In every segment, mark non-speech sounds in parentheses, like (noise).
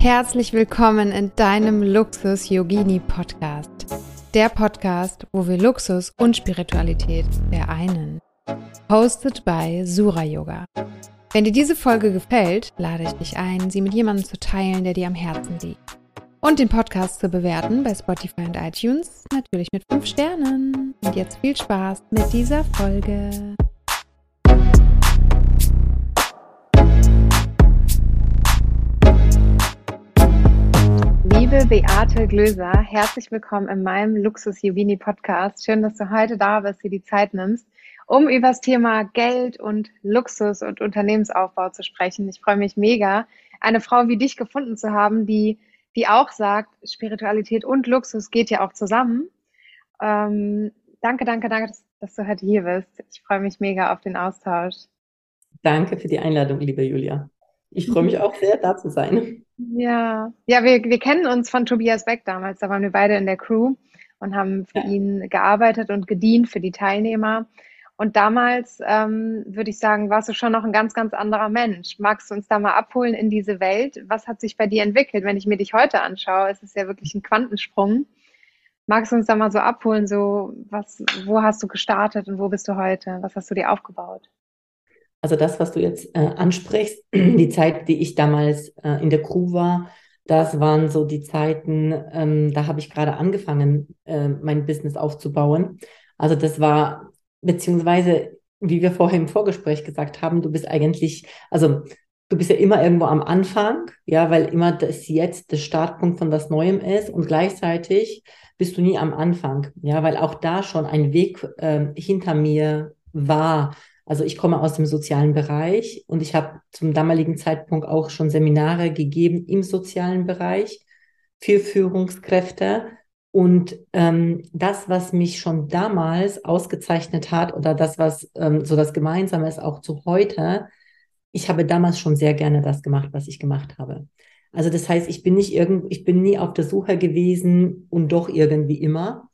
Herzlich willkommen in deinem Luxus Yogini Podcast. Der Podcast, wo wir Luxus und Spiritualität vereinen. Hosted by Sura Yoga. Wenn dir diese Folge gefällt, lade ich dich ein, sie mit jemandem zu teilen, der dir am Herzen liegt. Und den Podcast zu bewerten bei Spotify und iTunes, natürlich mit 5 Sternen. Und jetzt viel Spaß mit dieser Folge. Liebe Beate Glöser, herzlich willkommen in meinem Luxus Juvini Podcast. Schön, dass du heute da bist, dir die Zeit nimmst, um über das Thema Geld und Luxus und Unternehmensaufbau zu sprechen. Ich freue mich mega, eine Frau wie dich gefunden zu haben, die, die auch sagt, Spiritualität und Luxus geht ja auch zusammen. Ähm, danke, danke, danke, dass, dass du heute hier bist. Ich freue mich mega auf den Austausch. Danke für die Einladung, liebe Julia. Ich freue mich auch sehr, da zu sein. Ja, ja, wir, wir kennen uns von Tobias Beck damals. Da waren wir beide in der Crew und haben für ja. ihn gearbeitet und gedient für die Teilnehmer. Und damals ähm, würde ich sagen, warst du schon noch ein ganz, ganz anderer Mensch. Magst du uns da mal abholen in diese Welt? Was hat sich bei dir entwickelt? Wenn ich mir dich heute anschaue, ist es ja wirklich ein Quantensprung. Magst du uns da mal so abholen, so was, wo hast du gestartet und wo bist du heute? Was hast du dir aufgebaut? Also das, was du jetzt äh, ansprichst, (clears throat) die Zeit, die ich damals äh, in der Crew war, das waren so die Zeiten, ähm, da habe ich gerade angefangen, äh, mein Business aufzubauen. Also das war, beziehungsweise, wie wir vorher im Vorgespräch gesagt haben, du bist eigentlich, also du bist ja immer irgendwo am Anfang, ja, weil immer das jetzt der Startpunkt von was Neuem ist und gleichzeitig bist du nie am Anfang, ja, weil auch da schon ein Weg äh, hinter mir war, also ich komme aus dem sozialen Bereich und ich habe zum damaligen Zeitpunkt auch schon Seminare gegeben im sozialen Bereich für Führungskräfte. Und ähm, das, was mich schon damals ausgezeichnet hat oder das, was ähm, so das Gemeinsame ist auch zu heute, ich habe damals schon sehr gerne das gemacht, was ich gemacht habe. Also das heißt, ich bin nicht irgend, ich bin nie auf der Suche gewesen und doch irgendwie immer,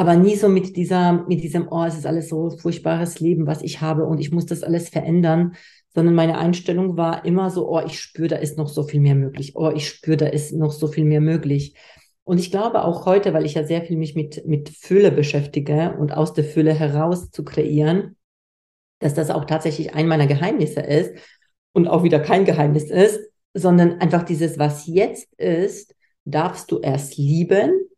aber nie so mit dieser, mit diesem, oh, es ist alles so furchtbares Leben, was ich habe und ich muss das alles verändern, sondern meine Einstellung war immer so, oh, ich spüre, da ist noch so viel mehr möglich, oh, ich spüre, da ist noch so viel mehr möglich. Und ich glaube auch heute, weil ich ja sehr viel mich mit, mit Fülle beschäftige und aus der Fülle heraus zu kreieren, dass das auch tatsächlich ein meiner Geheimnisse ist und auch wieder kein Geheimnis ist, sondern einfach dieses, was jetzt ist, darfst du erst lieben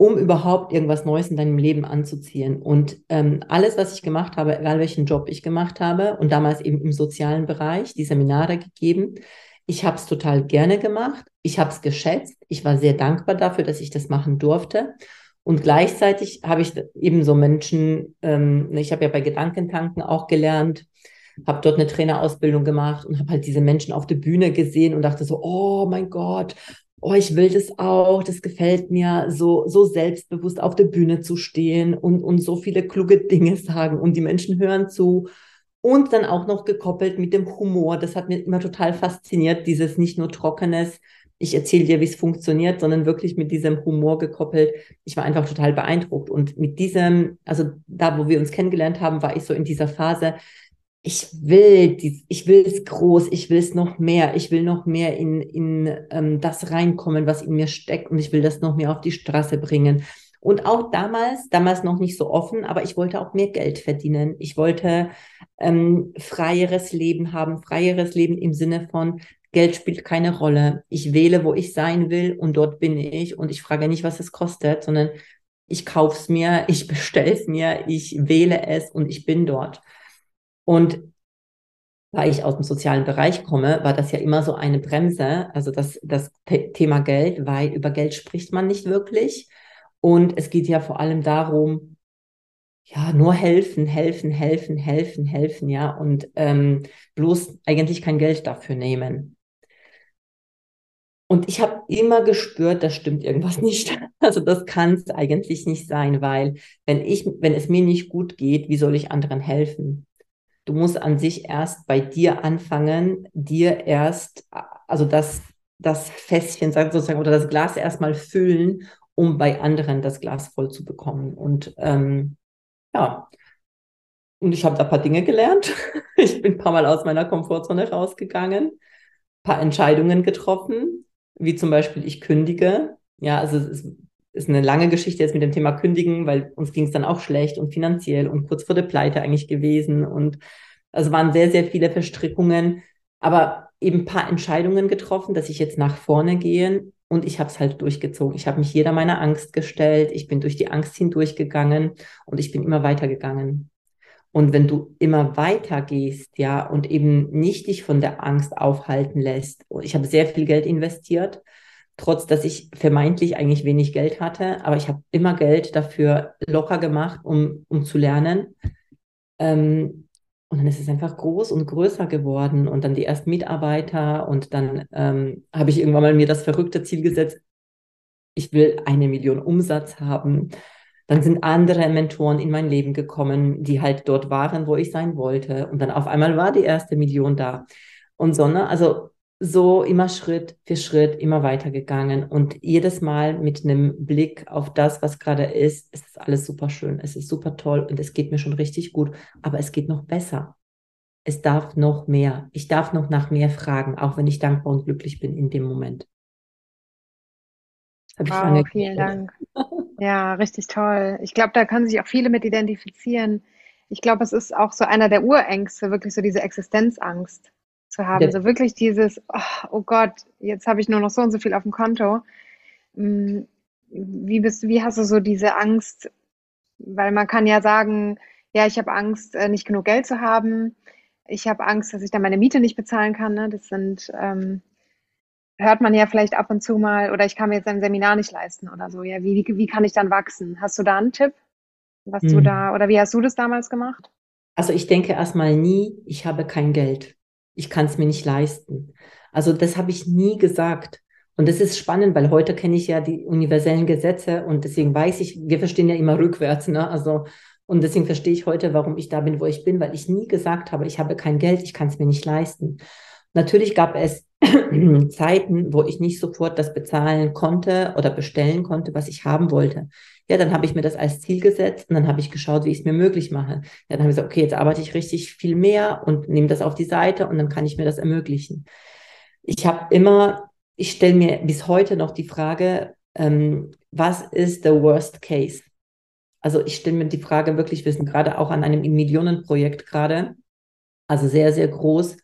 um überhaupt irgendwas Neues in deinem Leben anzuziehen. Und ähm, alles, was ich gemacht habe, egal welchen Job ich gemacht habe und damals eben im sozialen Bereich, die Seminare gegeben, ich habe es total gerne gemacht. Ich habe es geschätzt. Ich war sehr dankbar dafür, dass ich das machen durfte. Und gleichzeitig habe ich eben so Menschen, ähm, ich habe ja bei Gedankentanken auch gelernt, habe dort eine Trainerausbildung gemacht und habe halt diese Menschen auf der Bühne gesehen und dachte so, oh mein Gott, oh, ich will das auch, das gefällt mir, so, so selbstbewusst auf der Bühne zu stehen und, und so viele kluge Dinge sagen und die Menschen hören zu. Und dann auch noch gekoppelt mit dem Humor. Das hat mir immer total fasziniert, dieses nicht nur trockenes, ich erzähle dir, wie es funktioniert, sondern wirklich mit diesem Humor gekoppelt. Ich war einfach total beeindruckt. Und mit diesem, also da, wo wir uns kennengelernt haben, war ich so in dieser Phase, ich will dies, ich will es groß, ich will es noch mehr, ich will noch mehr in, in ähm, das reinkommen, was in mir steckt und ich will das noch mehr auf die Straße bringen. Und auch damals, damals noch nicht so offen, aber ich wollte auch mehr Geld verdienen. Ich wollte ähm, freieres Leben haben, freieres Leben im Sinne von Geld spielt keine Rolle. Ich wähle, wo ich sein will und dort bin ich und ich frage nicht, was es kostet, sondern ich kauf's mir, ich bestelle mir, ich wähle es und ich bin dort. Und weil ich aus dem sozialen Bereich komme, war das ja immer so eine Bremse, also das, das Thema Geld, weil über Geld spricht man nicht wirklich. Und es geht ja vor allem darum, ja, nur helfen, helfen, helfen, helfen, helfen, ja, und ähm, bloß eigentlich kein Geld dafür nehmen. Und ich habe immer gespürt, da stimmt irgendwas (laughs) nicht. Also das kann es eigentlich nicht sein, weil wenn ich, wenn es mir nicht gut geht, wie soll ich anderen helfen? Du musst an sich erst bei dir anfangen, dir erst, also das, das Fässchen sozusagen oder das Glas erstmal füllen, um bei anderen das Glas voll zu bekommen. Und ähm, ja, und ich habe da ein paar Dinge gelernt. (laughs) Ich bin ein paar Mal aus meiner Komfortzone rausgegangen, ein paar Entscheidungen getroffen, wie zum Beispiel ich kündige. Ja, also es ist eine lange Geschichte jetzt mit dem Thema Kündigen, weil uns ging es dann auch schlecht und finanziell und kurz vor der Pleite eigentlich gewesen. Und also waren sehr, sehr viele Verstrickungen, aber eben ein paar Entscheidungen getroffen, dass ich jetzt nach vorne gehe und ich habe es halt durchgezogen. Ich habe mich jeder meiner Angst gestellt, ich bin durch die Angst hindurchgegangen und ich bin immer weitergegangen. Und wenn du immer weiter gehst, ja, und eben nicht dich von der Angst aufhalten lässt, ich habe sehr viel Geld investiert, trotz dass ich vermeintlich eigentlich wenig Geld hatte, aber ich habe immer Geld dafür locker gemacht, um, um zu lernen. Ähm, und dann ist es einfach groß und größer geworden und dann die ersten Mitarbeiter und dann ähm, habe ich irgendwann mal mir das verrückte Ziel gesetzt, ich will eine Million Umsatz haben. Dann sind andere Mentoren in mein Leben gekommen, die halt dort waren, wo ich sein wollte. Und dann auf einmal war die erste Million da. Und so, ne? Also so immer Schritt für Schritt immer weitergegangen und jedes Mal mit einem Blick auf das, was gerade ist, es ist alles super schön, es ist super toll und es geht mir schon richtig gut, aber es geht noch besser. Es darf noch mehr. Ich darf noch nach mehr fragen, auch wenn ich dankbar und glücklich bin in dem Moment. Wow, vielen Dank. Ja, richtig toll. Ich glaube, da können sich auch viele mit identifizieren. Ich glaube, es ist auch so einer der Urängste, wirklich so diese Existenzangst zu haben. Ja. So wirklich dieses, oh, oh Gott, jetzt habe ich nur noch so und so viel auf dem Konto. Mm, wie bist wie hast du so diese Angst? Weil man kann ja sagen, ja, ich habe Angst, äh, nicht genug Geld zu haben. Ich habe Angst, dass ich dann meine Miete nicht bezahlen kann. Ne? Das sind, ähm, hört man ja vielleicht ab und zu mal, oder ich kann mir jetzt ein Seminar nicht leisten oder so. Ja, wie, wie kann ich dann wachsen? Hast du da einen Tipp? Was hm. du da, oder wie hast du das damals gemacht? Also ich denke erstmal nie, ich habe kein Geld ich kann es mir nicht leisten. Also das habe ich nie gesagt. Und das ist spannend, weil heute kenne ich ja die universellen Gesetze und deswegen weiß ich, wir verstehen ja immer rückwärts, ne? Also und deswegen verstehe ich heute, warum ich da bin, wo ich bin, weil ich nie gesagt habe, ich habe kein Geld, ich kann es mir nicht leisten. Natürlich gab es (clears throat) Zeiten, wo ich nicht sofort das bezahlen konnte oder bestellen konnte, was ich haben wollte. Ja, dann habe ich mir das als Ziel gesetzt und dann habe ich geschaut, wie ich es mir möglich mache. Ja, dann habe ich gesagt, okay, jetzt arbeite ich richtig viel mehr und nehme das auf die Seite und dann kann ich mir das ermöglichen. Ich habe immer, ich stelle mir bis heute noch die Frage, ähm, was ist der Worst Case? Also ich stelle mir die Frage wirklich, wir sind gerade auch an einem Millionenprojekt gerade, also sehr, sehr groß.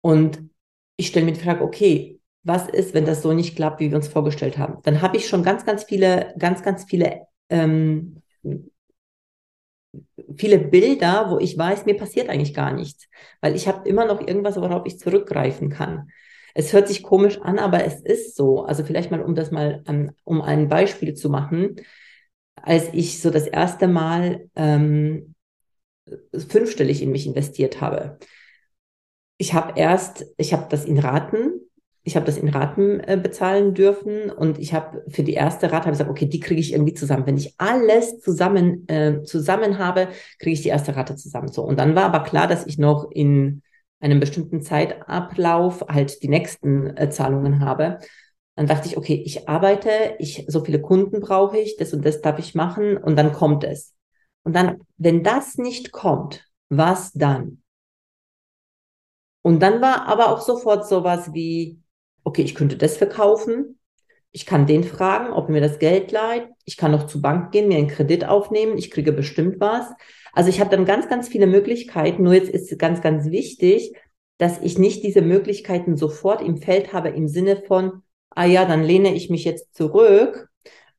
Und ich stelle mir die Frage, okay, was ist, wenn das so nicht klappt, wie wir uns vorgestellt haben? Dann habe ich schon ganz, ganz viele, ganz, ganz viele ähm, viele Bilder, wo ich weiß, mir passiert eigentlich gar nichts, weil ich habe immer noch irgendwas, worauf ich zurückgreifen kann. Es hört sich komisch an, aber es ist so. Also vielleicht mal, um das mal, um, um ein Beispiel zu machen, als ich so das erste Mal ähm, fünfstellig in mich investiert habe. Ich habe erst, ich habe das in Raten ich habe das in Raten äh, bezahlen dürfen und ich habe für die erste Rate gesagt, okay, die kriege ich irgendwie zusammen. Wenn ich alles zusammen äh, zusammen habe, kriege ich die erste Rate zusammen. So und dann war aber klar, dass ich noch in einem bestimmten Zeitablauf halt die nächsten äh, Zahlungen habe. Dann dachte ich, okay, ich arbeite, ich so viele Kunden brauche ich, das und das darf ich machen und dann kommt es. Und dann, wenn das nicht kommt, was dann? Und dann war aber auch sofort sowas wie, okay, ich könnte das verkaufen. Ich kann den fragen, ob mir das Geld leiht. Ich kann noch zur Bank gehen, mir einen Kredit aufnehmen. Ich kriege bestimmt was. Also ich habe dann ganz, ganz viele Möglichkeiten. Nur jetzt ist ganz, ganz wichtig, dass ich nicht diese Möglichkeiten sofort im Feld habe im Sinne von, ah ja, dann lehne ich mich jetzt zurück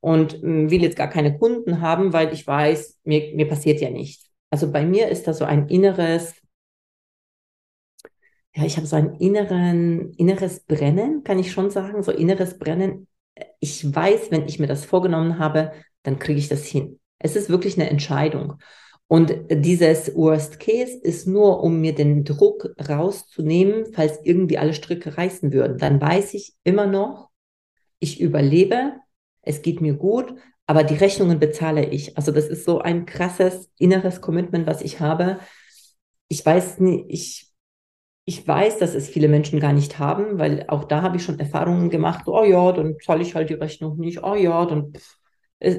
und hm, will jetzt gar keine Kunden haben, weil ich weiß, mir, mir passiert ja nichts. Also bei mir ist da so ein inneres ja, ich habe so ein inneren, inneres Brennen, kann ich schon sagen, so inneres Brennen. Ich weiß, wenn ich mir das vorgenommen habe, dann kriege ich das hin. Es ist wirklich eine Entscheidung. Und dieses Worst Case ist nur, um mir den Druck rauszunehmen, falls irgendwie alle Stricke reißen würden. Dann weiß ich immer noch, ich überlebe, es geht mir gut, aber die Rechnungen bezahle ich. Also das ist so ein krasses inneres Commitment, was ich habe. Ich weiß nicht, ich ich weiß, dass es viele Menschen gar nicht haben, weil auch da habe ich schon Erfahrungen gemacht, oh ja, dann zahle ich halt die Rechnung nicht, oh ja, dann pff,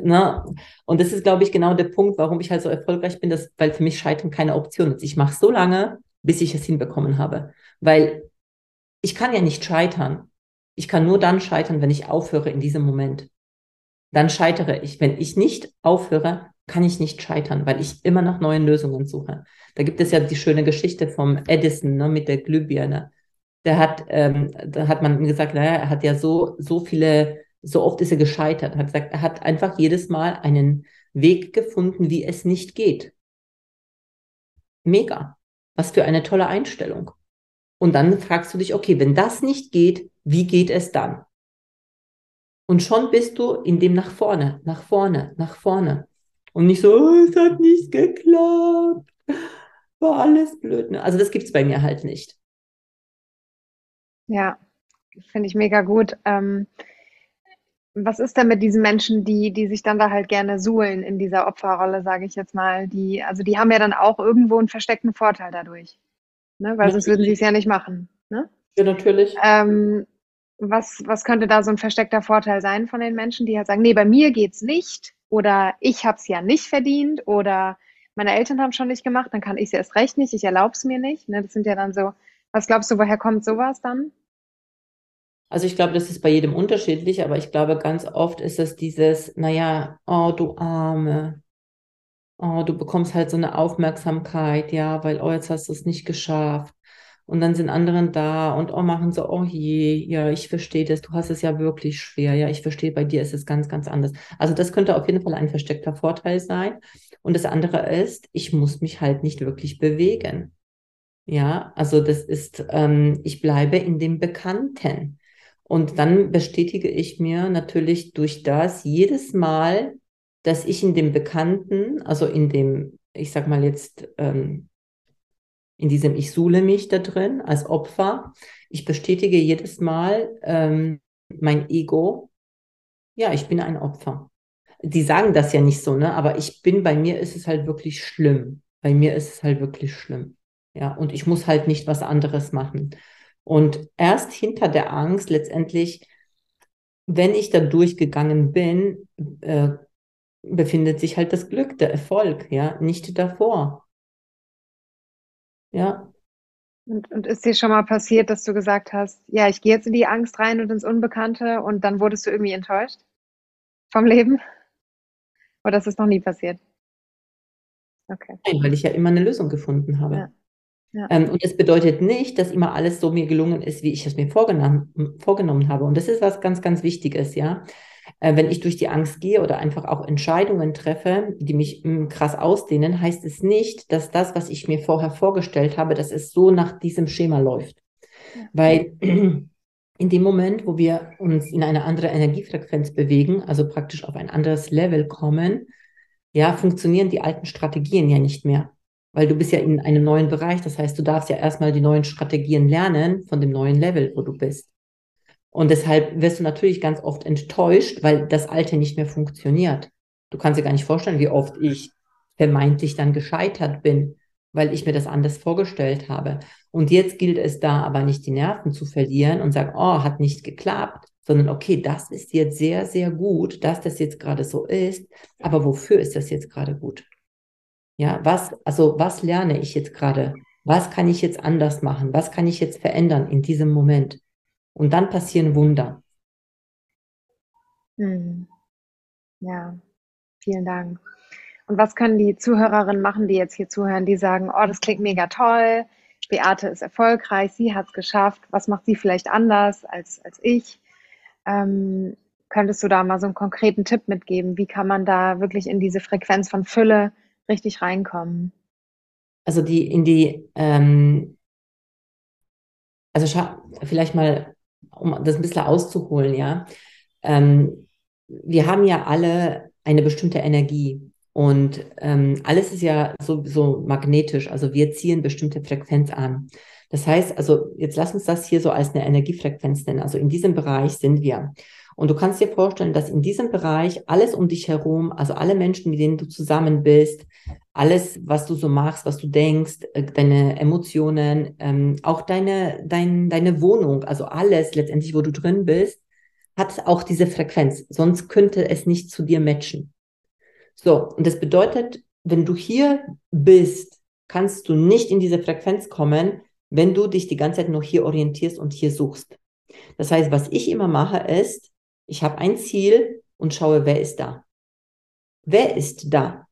na, ne? und das ist, glaube ich, genau der Punkt, warum ich halt so erfolgreich bin, dass, weil für mich Scheitern keine Option ist. Ich mache so lange, bis ich es hinbekommen habe. Weil ich kann ja nicht scheitern. Ich kann nur dann scheitern, wenn ich aufhöre in diesem Moment. Dann scheitere ich. Wenn ich nicht aufhöre, kann ich nicht scheitern, weil ich immer nach neuen Lösungen suche. Da gibt es ja die schöne Geschichte vom Edison ne, mit der Glühbirne. Der hat, ähm, da hat man gesagt, naja, er hat ja so, so viele, so oft ist er gescheitert. Hat gesagt, er hat einfach jedes Mal einen Weg gefunden, wie es nicht geht. Mega. Was für eine tolle Einstellung. Und dann fragst du dich, okay, wenn das nicht geht, wie geht es dann? Und schon bist du in dem nach vorne, nach vorne, nach vorne. Und nicht so, oh, es hat nicht geklappt. War alles blöd. Ne? Also das gibt es bei mir halt nicht. Ja, finde ich mega gut. Ähm, was ist denn mit diesen Menschen, die, die sich dann da halt gerne suhlen in dieser Opferrolle, sage ich jetzt mal? Die, also die haben ja dann auch irgendwo einen versteckten Vorteil dadurch. Ne? Weil sonst würden sie es ja nicht machen. Ne? Ja, natürlich. Ähm, was, was könnte da so ein versteckter Vorteil sein von den Menschen, die halt sagen, nee, bei mir geht's nicht oder ich habe es ja nicht verdient oder meine Eltern haben schon nicht gemacht, dann kann ich es erst recht nicht, ich erlaube es mir nicht. Ne? Das sind ja dann so, was glaubst du, woher kommt sowas dann? Also ich glaube, das ist bei jedem unterschiedlich, aber ich glaube, ganz oft ist es dieses, naja, oh du Arme, oh, du bekommst halt so eine Aufmerksamkeit, ja, weil, oh, jetzt hast du es nicht geschafft. Und dann sind anderen da und oh, machen so, oh je, ja, ich verstehe das, du hast es ja wirklich schwer, ja, ich verstehe, bei dir ist es ganz, ganz anders. Also das könnte auf jeden Fall ein versteckter Vorteil sein. Und das andere ist, ich muss mich halt nicht wirklich bewegen. Ja, also das ist, ähm, ich bleibe in dem Bekannten. Und dann bestätige ich mir natürlich durch das jedes Mal, dass ich in dem Bekannten, also in dem, ich sag mal jetzt, ähm, in diesem Ich suhle mich da drin als Opfer. Ich bestätige jedes Mal ähm, mein Ego. Ja, ich bin ein Opfer. Die sagen das ja nicht so, ne? Aber ich bin, bei mir ist es halt wirklich schlimm. Bei mir ist es halt wirklich schlimm. Ja, und ich muss halt nicht was anderes machen. Und erst hinter der Angst letztendlich, wenn ich da durchgegangen bin, äh, befindet sich halt das Glück, der Erfolg, ja, nicht davor. Ja. Und, und ist dir schon mal passiert, dass du gesagt hast, ja, ich gehe jetzt in die Angst rein und ins Unbekannte und dann wurdest du irgendwie enttäuscht vom Leben? Oder ist das noch nie passiert? Okay. Nein, weil ich ja immer eine Lösung gefunden habe. Ja. Ja. Ähm, und es bedeutet nicht, dass immer alles so mir gelungen ist, wie ich es mir vorgenommen, vorgenommen habe. Und das ist was ganz, ganz Wichtiges, ja. Äh, wenn ich durch die Angst gehe oder einfach auch Entscheidungen treffe, die mich mh, mm, krass ausdehnen, heißt es nicht, dass das, was ich mir vorher vorgestellt habe, dass es so nach diesem Schema läuft. Ja. Weil (clears throat) in dem Moment, wo wir uns in eine andere Energiefrequenz bewegen, also praktisch auf ein anderes Level kommen, ja, funktionieren die alten Strategien ja nicht mehr. Weil du bist ja in einem neuen Bereich. Das heißt, du darfst ja erstmal die neuen Strategien lernen von dem neuen Level, wo du bist. Und deshalb wirst du natürlich ganz oft enttäuscht, weil das Alte nicht mehr funktioniert. Du kannst dir gar nicht vorstellen, wie oft ich vermeintlich dann gescheitert bin, weil ich mir das anders vorgestellt habe. Und jetzt gilt es da aber nicht die Nerven zu verlieren und sagen, oh, hat nicht geklappt, sondern okay, das ist jetzt sehr, sehr gut, dass das jetzt gerade so ist, aber wofür ist das jetzt gerade gut? Ja, was, also was lerne ich jetzt gerade? Was kann ich jetzt anders machen? Was kann ich jetzt verändern in diesem Moment? Und dann passieren Wunder. Hm. Ja, vielen Dank. Und was können die Zuhörerinnen machen, die jetzt hier zuhören, die sagen, oh, das klingt mega toll, Beate ist erfolgreich, sie hat es geschafft, was macht sie vielleicht anders als, als ich? Ähm, könntest du da mal so einen konkreten Tipp mitgeben? Wie kann man da wirklich in diese Frequenz von Fülle richtig reinkommen? Also die in die, ähm, also vielleicht mal um das ein bisschen auszuholen, ja. Ähm, wir haben ja alle eine bestimmte Energie und ähm, alles ist ja so, so magnetisch, also wir ziehen bestimmte Frequenz an. Das heißt, also jetzt lass uns das hier so als eine Energiefrequenz nennen. Also in diesem Bereich sind wir. Und du kannst dir vorstellen, dass in diesem Bereich alles um dich herum, also alle Menschen, mit denen du zusammen bist, alles, was du so machst, was du denkst, äh, deine Emotionen, ähm, auch deine, dein, deine Wohnung, also alles letztendlich, wo du drin bist, hat auch diese Frequenz. Sonst könnte es nicht zu dir matchen. So, und das bedeutet, wenn du hier bist, kannst du nicht in diese Frequenz kommen, wenn du dich die ganze Zeit nur hier orientierst und hier suchst. Das heißt, was ich immer mache, ist, ich habe ein Ziel und schaue, wer ist da. Wer ist da?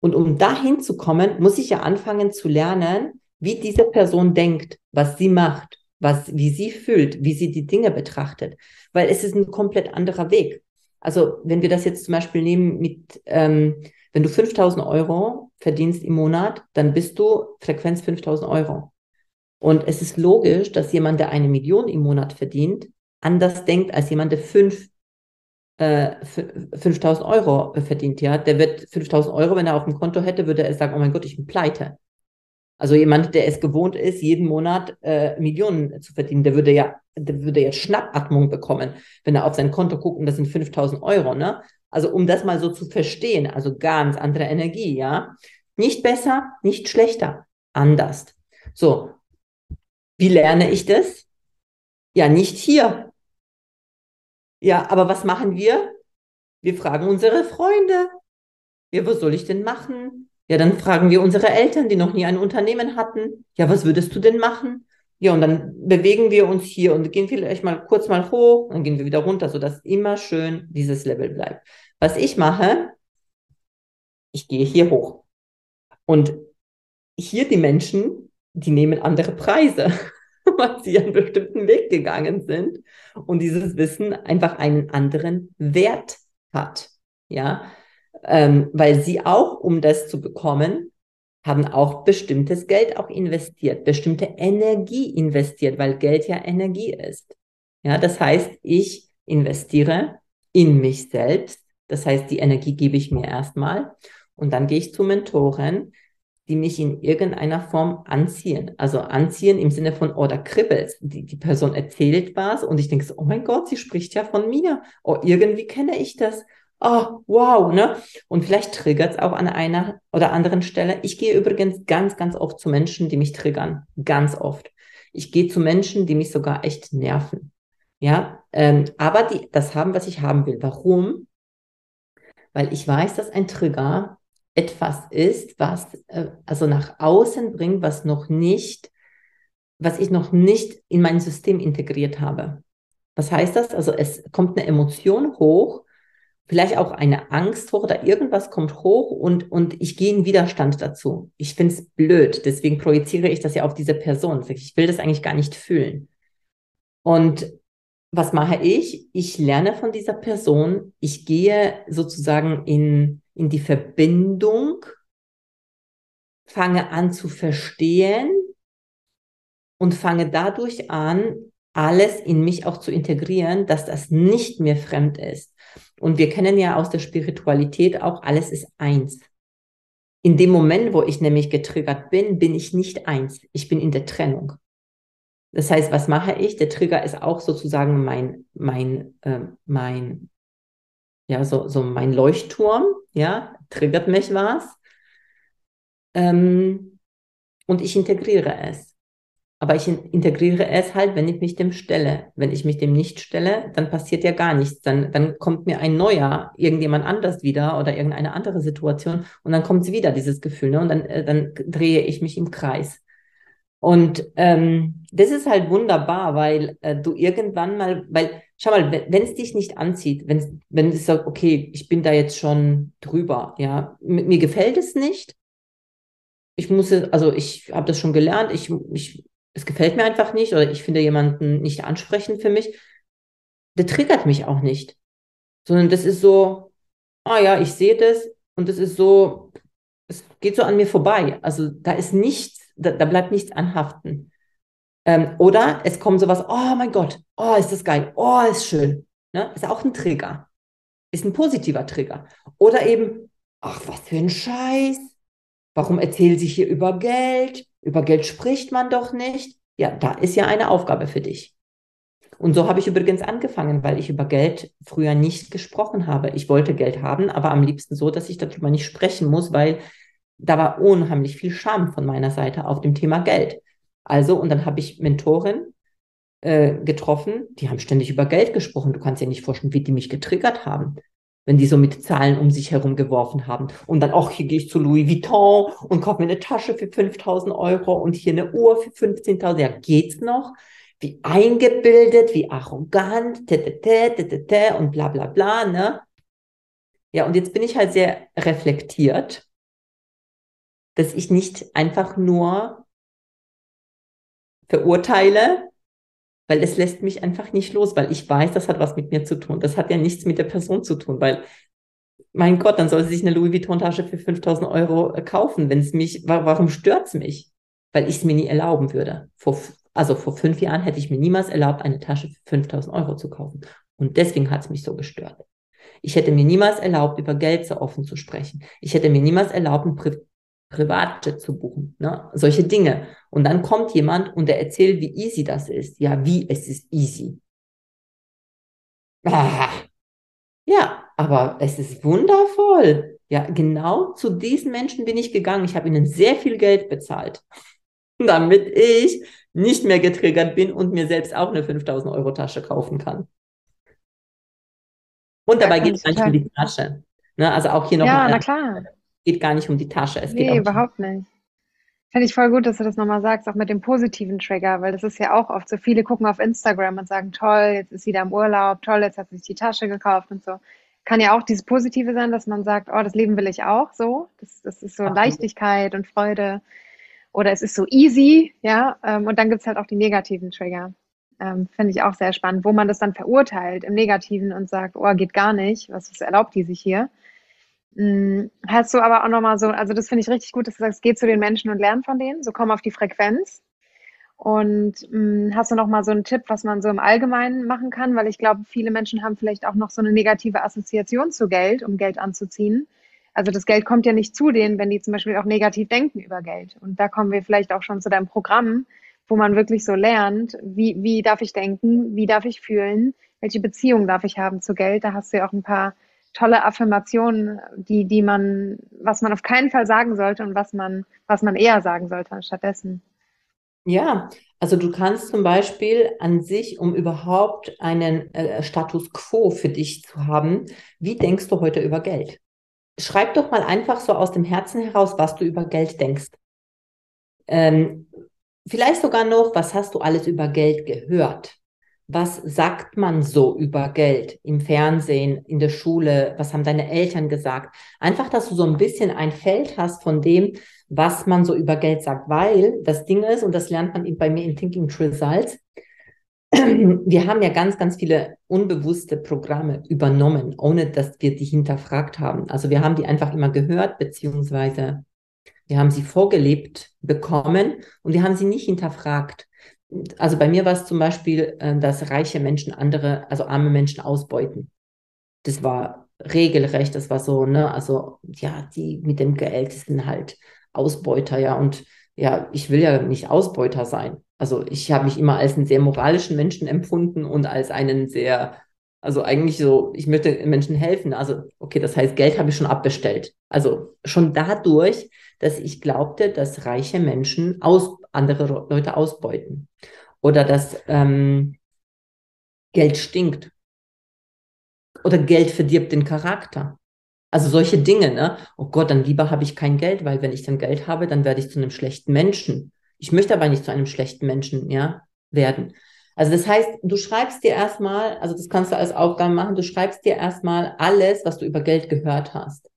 Und um dahin zu kommen, muss ich ja anfangen zu lernen, wie diese Person denkt, was sie macht, was, wie sie fühlt, wie sie die Dinge betrachtet. Weil es ist ein komplett anderer Weg. Also wenn wir das jetzt zum Beispiel nehmen mit, ähm, wenn du 5000 Euro verdienst im Monat, dann bist du Frequenz 5000 Euro. Und es ist logisch, dass jemand, der eine Million im Monat verdient, anders denkt als jemand, der fünf, äh, 5000 Euro verdient. Ja, der wird 5000 Euro, wenn er auf dem Konto hätte, würde er sagen, oh mein Gott, ich bin pleite. Also jemand, der es gewohnt ist, jeden Monat äh, Millionen zu verdienen, der würde ja, der würde ja Schnappatmung bekommen, wenn er auf sein Konto guckt und das sind 5000 Euro, ne? Also um das mal so zu verstehen, also ganz andere Energie, ja? Nicht besser, nicht schlechter, anders. So, wie lerne ich das? Ja, nicht hier. Ja, aber was machen wir? Wir fragen unsere Freunde. Ja, was soll ich denn machen? Ja, dann fragen wir unsere Eltern, die noch nie ein Unternehmen hatten. Ja, was würdest du denn machen? Ja, und dann bewegen wir uns hier und gehen vielleicht mal kurz mal hoch, dann gehen wir wieder runter, sodass immer schön dieses Level bleibt. Was ich mache, ich gehe hier hoch. Und hier die Menschen, die nehmen andere Preise, (laughs) weil sie einen bestimmten Weg gegangen sind und dieses Wissen einfach einen anderen Wert hat. Ja, ähm, weil sie auch, um das zu bekommen, haben auch bestimmtes Geld auch investiert, bestimmte Energie investiert, weil Geld ja Energie ist. Ja, das heißt, ich investiere in mich selbst. Das heißt, die Energie gebe ich mir erstmal und dann gehe ich zu Mentoren, die mich in irgendeiner Form anziehen. Also anziehen im Sinne von, oh, da kribbelt die, die Person erzählt was und ich denke so, oh mein Gott, sie spricht ja von mir. Oh, irgendwie kenne ich das oh, wow, ne? Und vielleicht triggert es auch an einer oder anderen Stelle. Ich gehe übrigens ganz, ganz oft zu Menschen, die mich triggern. Ganz oft. Ich gehe zu Menschen, die mich sogar echt nerven. Ja, ähm, aber die, das haben, was ich haben will. Warum? Weil ich weiß, dass ein Trigger etwas ist, was äh, also nach außen bringt, was noch nicht, was ich noch nicht in mein System integriert habe. Was heißt das? Also es kommt eine Emotion hoch, vielleicht auch eine Angst hoch oder irgendwas kommt hoch und, und ich gehe in Widerstand dazu. Ich finde es blöd, deswegen projiziere ich das ja auf diese Person. Ich will das eigentlich gar nicht fühlen. Und was mache ich? Ich lerne von dieser Person, ich gehe sozusagen in, in die Verbindung, fange an zu verstehen und fange dadurch an, alles in mich auch zu integrieren, dass das nicht mehr fremd ist. Und wir kennen ja aus der Spiritualität auch, alles ist eins. In dem Moment, wo ich nämlich getriggert bin, bin ich nicht eins. Ich bin in der Trennung. Das heißt, was mache ich? Der Trigger ist auch sozusagen mein, mein, äh, mein, ja, so, so mein Leuchtturm, ja, triggert mich was. Ähm, und ich integriere es. Aber ich integriere es halt, wenn ich mich dem stelle. Wenn ich mich dem nicht stelle, dann passiert ja gar nichts. Dann, dann kommt mir ein neuer, irgendjemand anders wieder oder irgendeine andere Situation und dann kommt wieder dieses Gefühl. Ne? Und dann, äh, dann drehe ich mich im Kreis. Und ähm, das ist halt wunderbar, weil äh, du irgendwann mal, weil, schau mal, wenn es dich nicht anzieht, wenn wenn es sagt, okay, ich bin da jetzt schon drüber, ja, M mir gefällt es nicht. Ich muss, also ich habe das schon gelernt, ich, ich es gefällt mir einfach nicht oder ich finde jemanden nicht ansprechend für mich, der triggert mich auch nicht. Sondern das ist so, ah ja, ich sehe das und das ist so, es geht so an mir vorbei. Also da ist nichts, da, da bleibt nichts anhaften. Ähm, oder es kommt sowas, oh mein Gott, oh, ist das geil, oh, ist schön. Ne? Ist auch ein Trigger. Ist ein positiver Trigger. Oder eben, ach, was für ein Scheiß. Warum erzählt sie hier über Geld? Über Geld spricht man doch nicht. Ja, da ist ja eine Aufgabe für dich. Und so habe ich übrigens angefangen, weil ich über Geld früher nicht gesprochen habe. Ich wollte Geld haben, aber am liebsten so, dass ich darüber nicht sprechen muss, weil da war unheimlich viel Scham von meiner Seite auf dem Thema Geld. Also, und dann habe ich Mentoren äh, getroffen, die haben ständig über Geld gesprochen. Du kannst dir nicht vorstellen, wie die mich getriggert haben wenn die so mit Zahlen um sich herum geworfen haben. Und dann, auch hier gehe ich zu Louis Vuitton und kaufe mir eine Tasche für 5000 Euro und hier eine Uhr für 15.000. Ja, geht's noch? wie eingebildet, wie arrogant, und bla bla bla, ne? Ja, und jetzt bin ich halt sehr reflektiert, dass ich nicht einfach nur verurteile, weil es lässt mich einfach nicht los, weil ich weiß, das hat was mit mir zu tun. Das hat ja nichts mit der Person zu tun, weil mein Gott, dann soll sie sich eine Louis Vuitton-Tasche für 5000 Euro äh, kaufen, wenn es mich, warum stört es mich? Weil ich es mir nie erlauben würde. Vor, also vor fünf Jahren hätte ich mir niemals erlaubt, eine Tasche für 5000 Euro zu kaufen. Und deswegen hat es mich so gestört. Ich hätte mir niemals erlaubt, über Geld so offen zu sprechen. Ich hätte mir niemals erlaubt, ein Privatjet zu buchen. Ne? Solche Dinge. Und dann kommt jemand und der erzählt, wie easy das ist. Ja, wie es ist easy. Ah. Ja, aber es ist wundervoll. Ja, genau zu diesen Menschen bin ich gegangen. Ich habe ihnen sehr viel Geld bezahlt, (laughs) damit ich nicht mehr getriggert bin und mir selbst auch eine 5000 Euro Tasche kaufen kann. Und dabei geht es um die Tasche. Ne? Also auch hier nochmal. Ja, na klar. Geht gar nicht um die Tasche. Es nee, geht überhaupt nicht. Finde ich voll gut, dass du das nochmal sagst, auch mit dem positiven Trigger, weil das ist ja auch oft so. Viele gucken auf Instagram und sagen, toll, jetzt ist sie da im Urlaub, toll, jetzt hat sie sich die Tasche gekauft und so. Kann ja auch dieses Positive sein, dass man sagt, oh, das Leben will ich auch so. Das, das ist so Absolut. Leichtigkeit und Freude. Oder es ist so easy, ja. Ähm, und dann gibt es halt auch die negativen Trigger. Ähm, Finde ich auch sehr spannend, wo man das dann verurteilt im Negativen und sagt, oh, geht gar nicht, was, was erlaubt die sich hier? Hm, hast du aber auch nochmal so, also das finde ich richtig gut, dass du sagst, geh zu den Menschen und lern von denen, so komm auf die Frequenz. Und mh, hm, hast du nochmal so einen Tipp, was man so im Allgemeinen machen kann? Weil ich glaube, viele Menschen haben vielleicht auch noch so eine negative Assoziation zu Geld, um Geld anzuziehen. Also das Geld kommt ja nicht zu denen, wenn die zum Beispiel auch negativ denken über Geld. Und da kommen wir vielleicht auch schon zu deinem Programm, wo man wirklich so lernt, wie, wie darf ich denken, wie darf ich fühlen, welche Beziehung darf ich haben zu Geld. Da hast du ja auch ein paar tolle Affirmationen, die, die man, was man auf keinen Fall sagen sollte und was man, was man eher sagen sollte stattdessen. Ja, also du kannst zum Beispiel an sich, um überhaupt einen äh, Status quo für dich zu haben, wie denkst du heute über Geld? Schreib doch mal einfach so aus dem Herzen heraus, was du über Geld denkst. Ähm, Vielleicht sogar noch, was hast du alles über Geld gehört? Was sagt man so über Geld im Fernsehen, in der Schule? Was haben deine Eltern gesagt? Einfach, dass du so ein bisschen ein Feld hast von dem, was man so über Geld sagt, weil das Ding ist, und das lernt man bei mir in Thinking Results, (clears throat) wir haben ja ganz, ganz viele unbewusste Programme übernommen, ohne dass wir die hinterfragt haben. Also wir haben die einfach immer gehört, beziehungsweise wir haben sie vorgelebt bekommen und wir haben sie nicht hinterfragt. Also bei mir war es zum Beispiel, äh, dass reiche Menschen andere, also arme Menschen ausbeuten. Das war regelrecht, das war so, ne, also ja, die mit dem Geld sind halt Ausbeuter, ja, und ja, ich will ja nicht Ausbeuter sein. Also ich habe mich immer als einen sehr moralischen Menschen empfunden und als einen sehr also eigentlich so, ich möchte Menschen helfen. Also, okay, das heißt, Geld habe ich schon abbestellt. Also schon dadurch, dass ich glaubte, dass reiche Menschen aus, andere Leute ausbeuten. Oder dass ähm, Geld stinkt. Oder Geld verdirbt den Charakter. Also solche Dinge, ne? Oh Gott, dann lieber habe ich kein Geld, weil wenn ich dann Geld habe, dann werde ich zu einem schlechten Menschen. Ich möchte aber nicht zu einem schlechten Menschen, ja, werden. Also das heißt, du schreibst dir erstmal, also das kannst du als Aufgabe machen, du schreibst dir erstmal alles, was du über Geld gehört hast.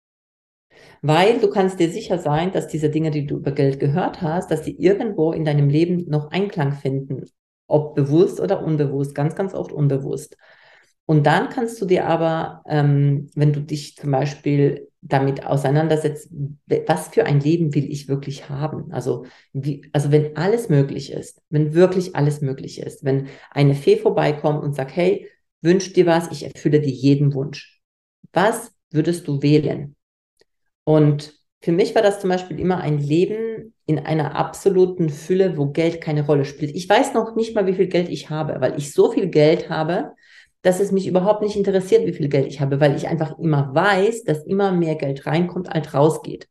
Weil du kannst dir sicher sein, dass diese Dinge, die du über Geld gehört hast, dass die irgendwo in deinem Leben noch Einklang finden. Ob bewusst oder unbewusst, ganz, ganz oft unbewusst. Und dann kannst du dir aber, ähm, wenn du dich zum Beispiel damit auseinandersetzt, was für ein Leben will ich wirklich haben? Also, wie, also wenn alles möglich ist, wenn wirklich alles möglich ist, wenn eine Fee vorbeikommt und sagt, hey, wünsch dir was, ich erfülle dir jeden Wunsch. Was würdest du wählen? Und für mich war das zum Beispiel immer ein Leben in einer absoluten Fülle, wo Geld keine Rolle spielt. Ich weiß noch nicht mal, wie viel Geld ich habe, weil ich so viel Geld habe, dass es mich überhaupt nicht interessiert, wie viel Geld ich habe, weil ich einfach immer weiß, dass immer mehr Geld reinkommt, als rausgeht.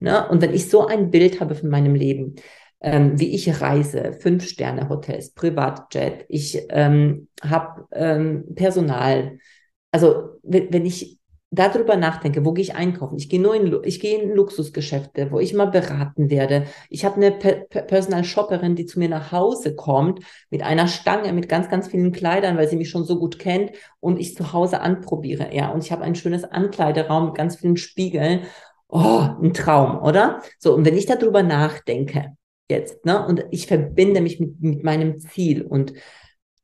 Ne? Und wenn ich so ein Bild habe von meinem Leben, ähm, wie ich reise, Fünf-Sterne-Hotels, Privatjet, ich ähm, habe ähm, Personal. Also wenn, wenn ich darüber nachdenke, wo gehe ich einkaufen? Ich gehe nur in, ich gehe in Luxusgeschäfte, wo ich mal beraten werde. Ich habe eine Personal Shopperin, die zu mir nach Hause kommt mit einer Stange, mit ganz, ganz vielen Kleidern, weil sie mich schon so gut kennt und ich zu Hause anprobiere. Ja, und ich habe ein schönes Ankleideraum mit ganz vielen Spiegeln. Oh, ein Traum, oder? So, und wenn ich darüber nachdenke, jetzt, ne, und ich verbinde mich mit, mit meinem Ziel und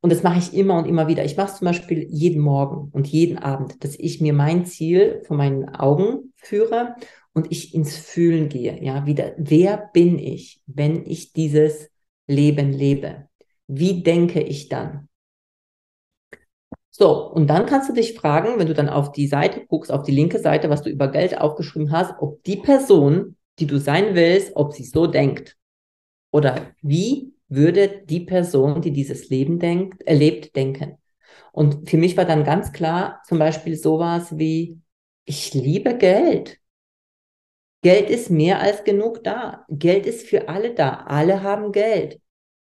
und das mache ich immer und immer wieder. Ich mache es zum Beispiel jeden Morgen und jeden Abend, dass ich mir mein Ziel vor meinen Augen führe und ich ins Fühlen gehe. Ja, wieder, wer bin ich, wenn ich dieses Leben lebe? Wie denke ich dann? So, und dann kannst du dich fragen, wenn du dann auf die Seite guckst, auf die linke Seite, was du über Geld aufgeschrieben hast, ob die Person, die du sein willst, ob sie so denkt. Oder wie würde die Person, die dieses Leben denkt, erlebt, denken. Und für mich war dann ganz klar zum Beispiel sowas wie, ich liebe Geld. Geld ist mehr als genug da. Geld ist für alle da. Alle haben Geld.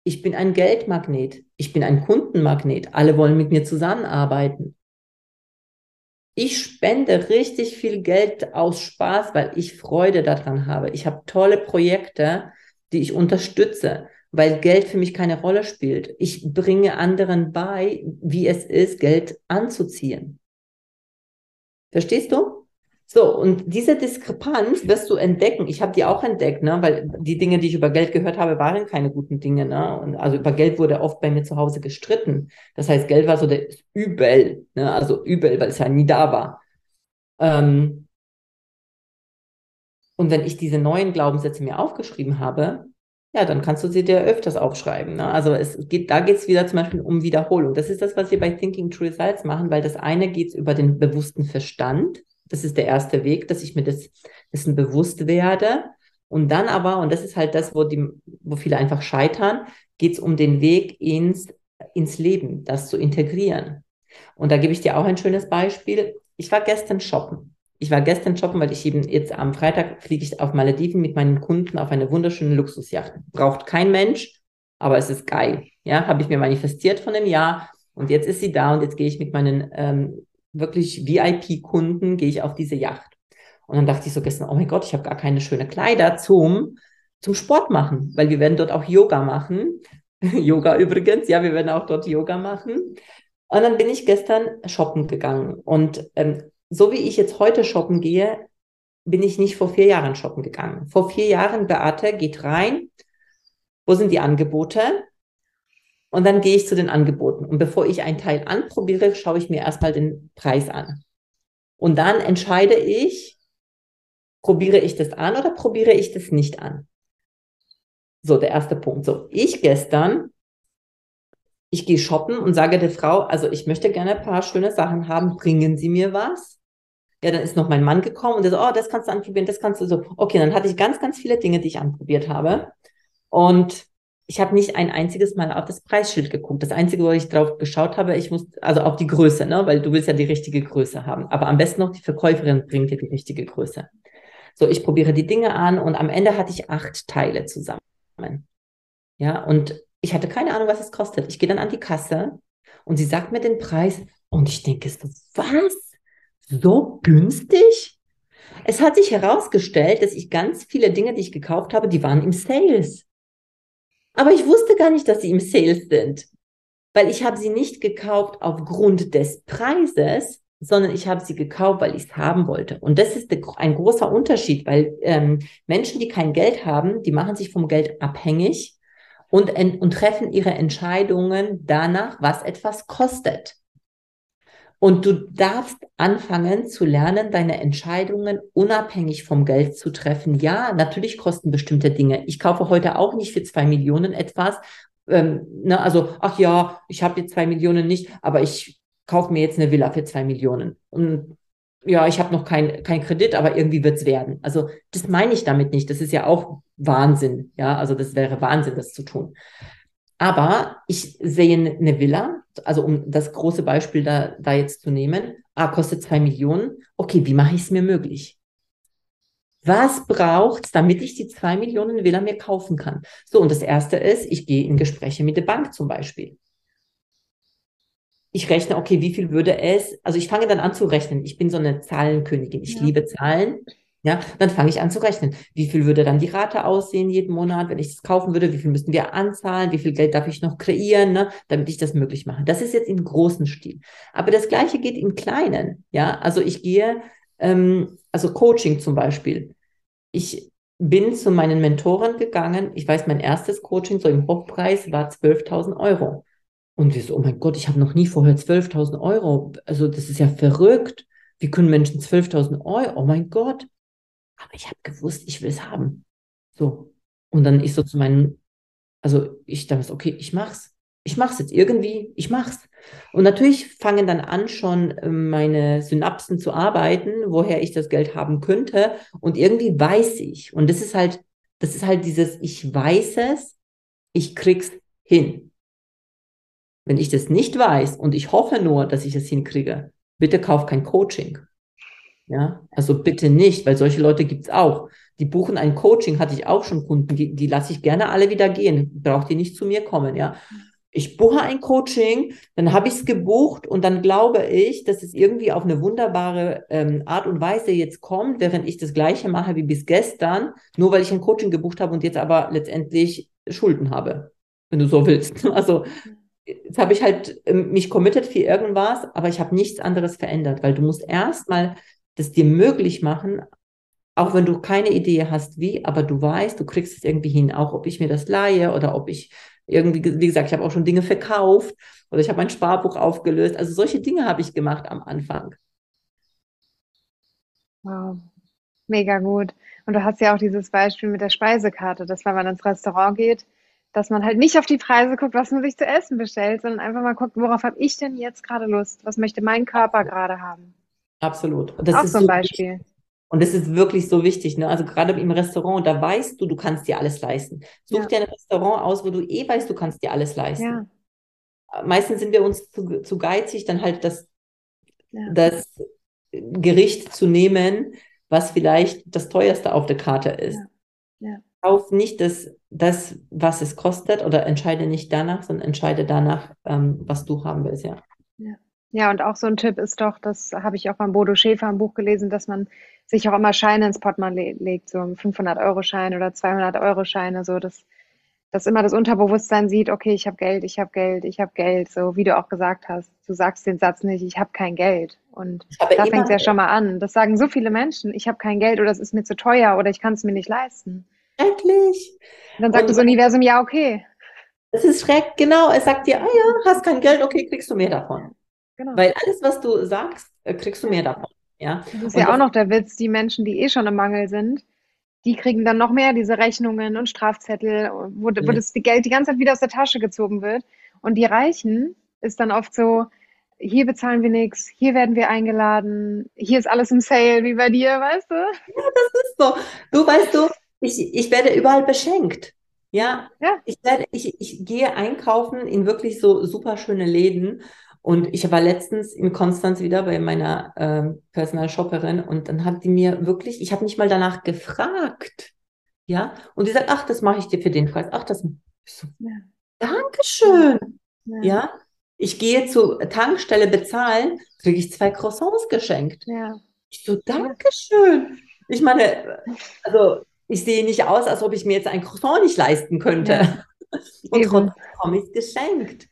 Ich bin ein Geldmagnet. Ich bin ein Kundenmagnet. Alle wollen mit mir zusammenarbeiten. Ich spende richtig viel Geld aus Spaß, weil ich Freude daran habe. Ich habe tolle Projekte, die ich unterstütze weil Geld für mich keine Rolle spielt. Ich bringe anderen bei, wie es ist, Geld anzuziehen. Verstehst du? So, und diese Diskrepanz wirst du entdecken. Ich habe die auch entdeckt, ne? weil die Dinge, die ich über Geld gehört habe, waren keine guten Dinge. Ne? Und also über Geld wurde oft bei mir zu Hause gestritten. Das heißt, Geld war so das Übel, ne? also Übel, weil es ja nie da war. Ähm und wenn ich diese neuen Glaubenssätze mir aufgeschrieben habe, ja, dann kannst du sie dir öfters aufschreiben. Ne? Also es geht, da geht es wieder zum Beispiel um Wiederholung. Das ist das, was wir bei Thinking True Results machen, weil das eine geht über den bewussten Verstand. Das ist der erste Weg, dass ich mir das dessen bewusst werde. Und dann aber, und das ist halt das, wo die, wo viele einfach scheitern, geht es um den Weg ins, ins Leben, das zu integrieren. Und da gebe ich dir auch ein schönes Beispiel. Ich war gestern shoppen ich war gestern shoppen, weil ich eben jetzt am Freitag fliege ich auf Malediven mit meinen Kunden auf eine wunderschöne Luxusjacht. Braucht kein Mensch, aber es ist geil. Ja, habe ich mir manifestiert von einem Jahr und jetzt ist sie da und jetzt gehe ich mit meinen ähm, wirklich VIP-Kunden gehe ich auf diese Yacht. Und dann dachte ich so gestern, oh mein Gott, ich habe gar keine schönen Kleider zum zum Sport machen, weil wir werden dort auch Yoga machen. (laughs) Yoga übrigens, ja, wir werden auch dort Yoga machen. Und dann bin ich gestern shoppen gegangen und ähm, so wie ich jetzt heute shoppen gehe, bin ich nicht vor vier Jahren shoppen gegangen. Vor vier Jahren, Beate geht rein, wo sind die Angebote? Und dann gehe ich zu den Angeboten. Und bevor ich ein Teil anprobiere, schaue ich mir erstmal den Preis an. Und dann entscheide ich, probiere ich das an oder probiere ich das nicht an? So, der erste Punkt. So, ich gestern, ich gehe shoppen und sage der Frau, also ich möchte gerne ein paar schöne Sachen haben, bringen Sie mir was? Ja, dann ist noch mein Mann gekommen und der so, oh, das kannst du anprobieren, das kannst du so. Okay, dann hatte ich ganz, ganz viele Dinge, die ich anprobiert habe. Und ich habe nicht ein einziges Mal auf das Preisschild geguckt. Das Einzige, wo ich drauf geschaut habe, ich muss, also auf die Größe, ne? weil du willst ja die richtige Größe haben. Aber am besten noch die Verkäuferin bringt dir die richtige Größe. So, ich probiere die Dinge an und am Ende hatte ich acht Teile zusammen. Ja, und ich hatte keine Ahnung, was es kostet. Ich gehe dann an die Kasse und sie sagt mir den Preis und ich denke so, was? So günstig? Es hat sich herausgestellt, dass ich ganz viele Dinge, die ich gekauft habe, die waren im Sales. Aber ich wusste gar nicht, dass sie im Sales sind, weil ich habe sie nicht gekauft aufgrund des Preises, sondern ich habe sie gekauft, weil ich es haben wollte. Und das ist ein großer Unterschied, weil ähm, Menschen, die kein Geld haben, die machen sich vom Geld abhängig und, und treffen ihre Entscheidungen danach, was etwas kostet. Und du darfst anfangen zu lernen, deine Entscheidungen unabhängig vom Geld zu treffen. Ja, natürlich kosten bestimmte Dinge. Ich kaufe heute auch nicht für zwei Millionen etwas. Ähm, ne, also, ach ja, ich habe jetzt zwei Millionen nicht, aber ich kaufe mir jetzt eine Villa für zwei Millionen. Und ja, ich habe noch kein, kein Kredit, aber irgendwie wird's werden. Also das meine ich damit nicht. Das ist ja auch Wahnsinn. Ja, also das wäre Wahnsinn, das zu tun. Aber ich sehe eine Villa, also um das große Beispiel da, da jetzt zu nehmen, ah, kostet zwei Millionen. Okay, wie mache ich es mir möglich? Was braucht es, damit ich die zwei Millionen Villa mir kaufen kann? So, und das erste ist, ich gehe in Gespräche mit der Bank zum Beispiel. ich rechne, okay, wie viel würde es, also ich fange dann an zu rechnen. Ich bin so eine Zahlenkönigin. Ich ja. liebe Zahlen. Ja, dann fange ich an zu rechnen. Wie viel würde dann die Rate aussehen jeden Monat, wenn ich das kaufen würde? Wie viel müssten wir anzahlen? Wie viel Geld darf ich noch kreieren, ne, damit ich das möglich mache? Das ist jetzt im großen Stil. Aber das Gleiche geht im Kleinen. Ja, also ich gehe, ähm, also Coaching zum Beispiel. Ich bin zu meinen Mentoren gegangen. Ich weiß, mein erstes Coaching so im Hochpreis war 12.000 Euro. Und wir so, oh mein Gott, ich habe noch nie vorher 12.000 Euro. Also das ist ja verrückt. Wie können Menschen 12.000 Euro? Oh mein Gott. Aber ich habe gewusst, ich will es haben. So. Und dann ich so zu meinen, also ich dachte, okay, ich mach's. Ich mach's jetzt irgendwie, ich mach's. Und natürlich fangen dann an, schon ähm, meine Synapsen zu arbeiten, woher ich das Geld haben könnte. Und irgendwie weiß ich. Und das ist halt, das ist halt dieses, ich weiß es, ich krieg's hin. Wenn ich das nicht weiß und ich hoffe nur, dass ich es hinkriege, bitte kauf kein Coaching. Ja, also bitte nicht, weil solche Leute gibt es auch. Die buchen ein Coaching, hatte ich auch schon Kunden, die, die lasse ich gerne alle wieder gehen. Braucht die nicht zu mir kommen, ja. Ich buche ein Coaching, dann habe ich es gebucht und dann glaube ich, dass es irgendwie auf eine wunderbare ähm, Art und Weise jetzt kommt, während ich das gleiche mache wie bis gestern, nur weil ich ein Coaching gebucht habe und jetzt aber letztendlich Schulden habe, wenn du so willst. (laughs) Also jetzt habe ich halt ähm, mich committed für irgendwas, aber ich habe nichts anderes verändert, weil du musst erstmal das dir möglich machen, auch wenn du keine Idee hast, wie, aber du weißt, du kriegst es irgendwie hin, auch ob ich mir das leihe oder ob ich irgendwie, wie gesagt, ich habe auch schon Dinge verkauft oder ich habe mein Sparbuch aufgelöst. Also solche Dinge habe ich gemacht am Anfang. Wow, mega gut. Und du hast ja auch dieses Beispiel mit der Speisekarte, dass wenn man ins Restaurant geht, dass man halt nicht auf die Preise guckt, was man sich zu essen bestellt, sondern einfach mal guckt, worauf habe ich denn jetzt gerade Lust? Was möchte mein Körper gerade haben? Absolut. Das Auch ist so ein Beispiel. Wichtig. Und das ist wirklich so wichtig. Ne? Also gerade im Restaurant, da weißt du, du kannst dir alles leisten. Such ja. dir ein Restaurant aus, wo du eh weißt, du kannst dir alles leisten. Ja. Meistens sind wir uns zu, zu geizig, dann halt das, ja. das Gericht zu nehmen, was vielleicht das teuerste auf der Karte ist. Kauf nicht das, das, was es kostet oder entscheide nicht danach, sondern entscheide danach, ähm, was du haben willst, ja. Ja. Und auch so ein Tipp ist doch, das habe ich auch beim Bodo Schäfer im Buch gelesen, dass man sich auch immer Scheine ins Portemonnaie legt, so ein 500-Euro-Schein oder 200-Euro-Scheine, so dass, dass immer das Unterbewusstsein sieht, okay, ich habe Geld, ich habe Geld, ich habe Geld, so wie du auch gesagt hast. Du sagst den Satz nicht, ich habe kein Geld. Und da fängt es ja schon mal an. Das sagen so viele Menschen, ich habe kein Geld oder es ist mir zu teuer oder ich kann es mir nicht leisten. Schrecklich. Und dann sagt und das Universum, ja, okay. Es ist schrecklich, genau. Es sagt dir, ah ja, hast kein Geld, okay, kriegst du mehr davon. Genau. Weil alles, was du sagst, äh, kriegst du mehr davon. Ja? Das ist und ja das auch noch der Witz, die Menschen, die eh schon im Mangel sind, die kriegen dann noch mehr diese Rechnungen und Strafzettel, wo, ja. wo das Geld die ganze Zeit wieder aus der Tasche gezogen wird. Und die Reichen ist dann oft so, hier bezahlen wir nichts, hier werden wir eingeladen, hier ist alles im Sale, wie bei dir, weißt du? Ja, das ist so. Du weißt du, ich, ich werde überall beschenkt. Ja, ja. Ich, werde, ich, ich gehe einkaufen in wirklich so super schöne Läden und ich war letztens in Konstanz wieder bei meiner äh, Personal Shopperin und dann hat die mir wirklich, ich habe nicht mal danach gefragt, ja, und die sagt, ach, das mache ich dir für den Preis, ach, das, so, ja. Dankeschön, ja. ja. Ich gehe zur Tankstelle bezahlen, kriege ich zwei Croissants geschenkt. Ja. Ich so, Dankeschön. Ich meine, also ich sehe nicht aus, als ob ich mir jetzt ein Croissant nicht leisten könnte. Und trotzdem komme ich geschenkt.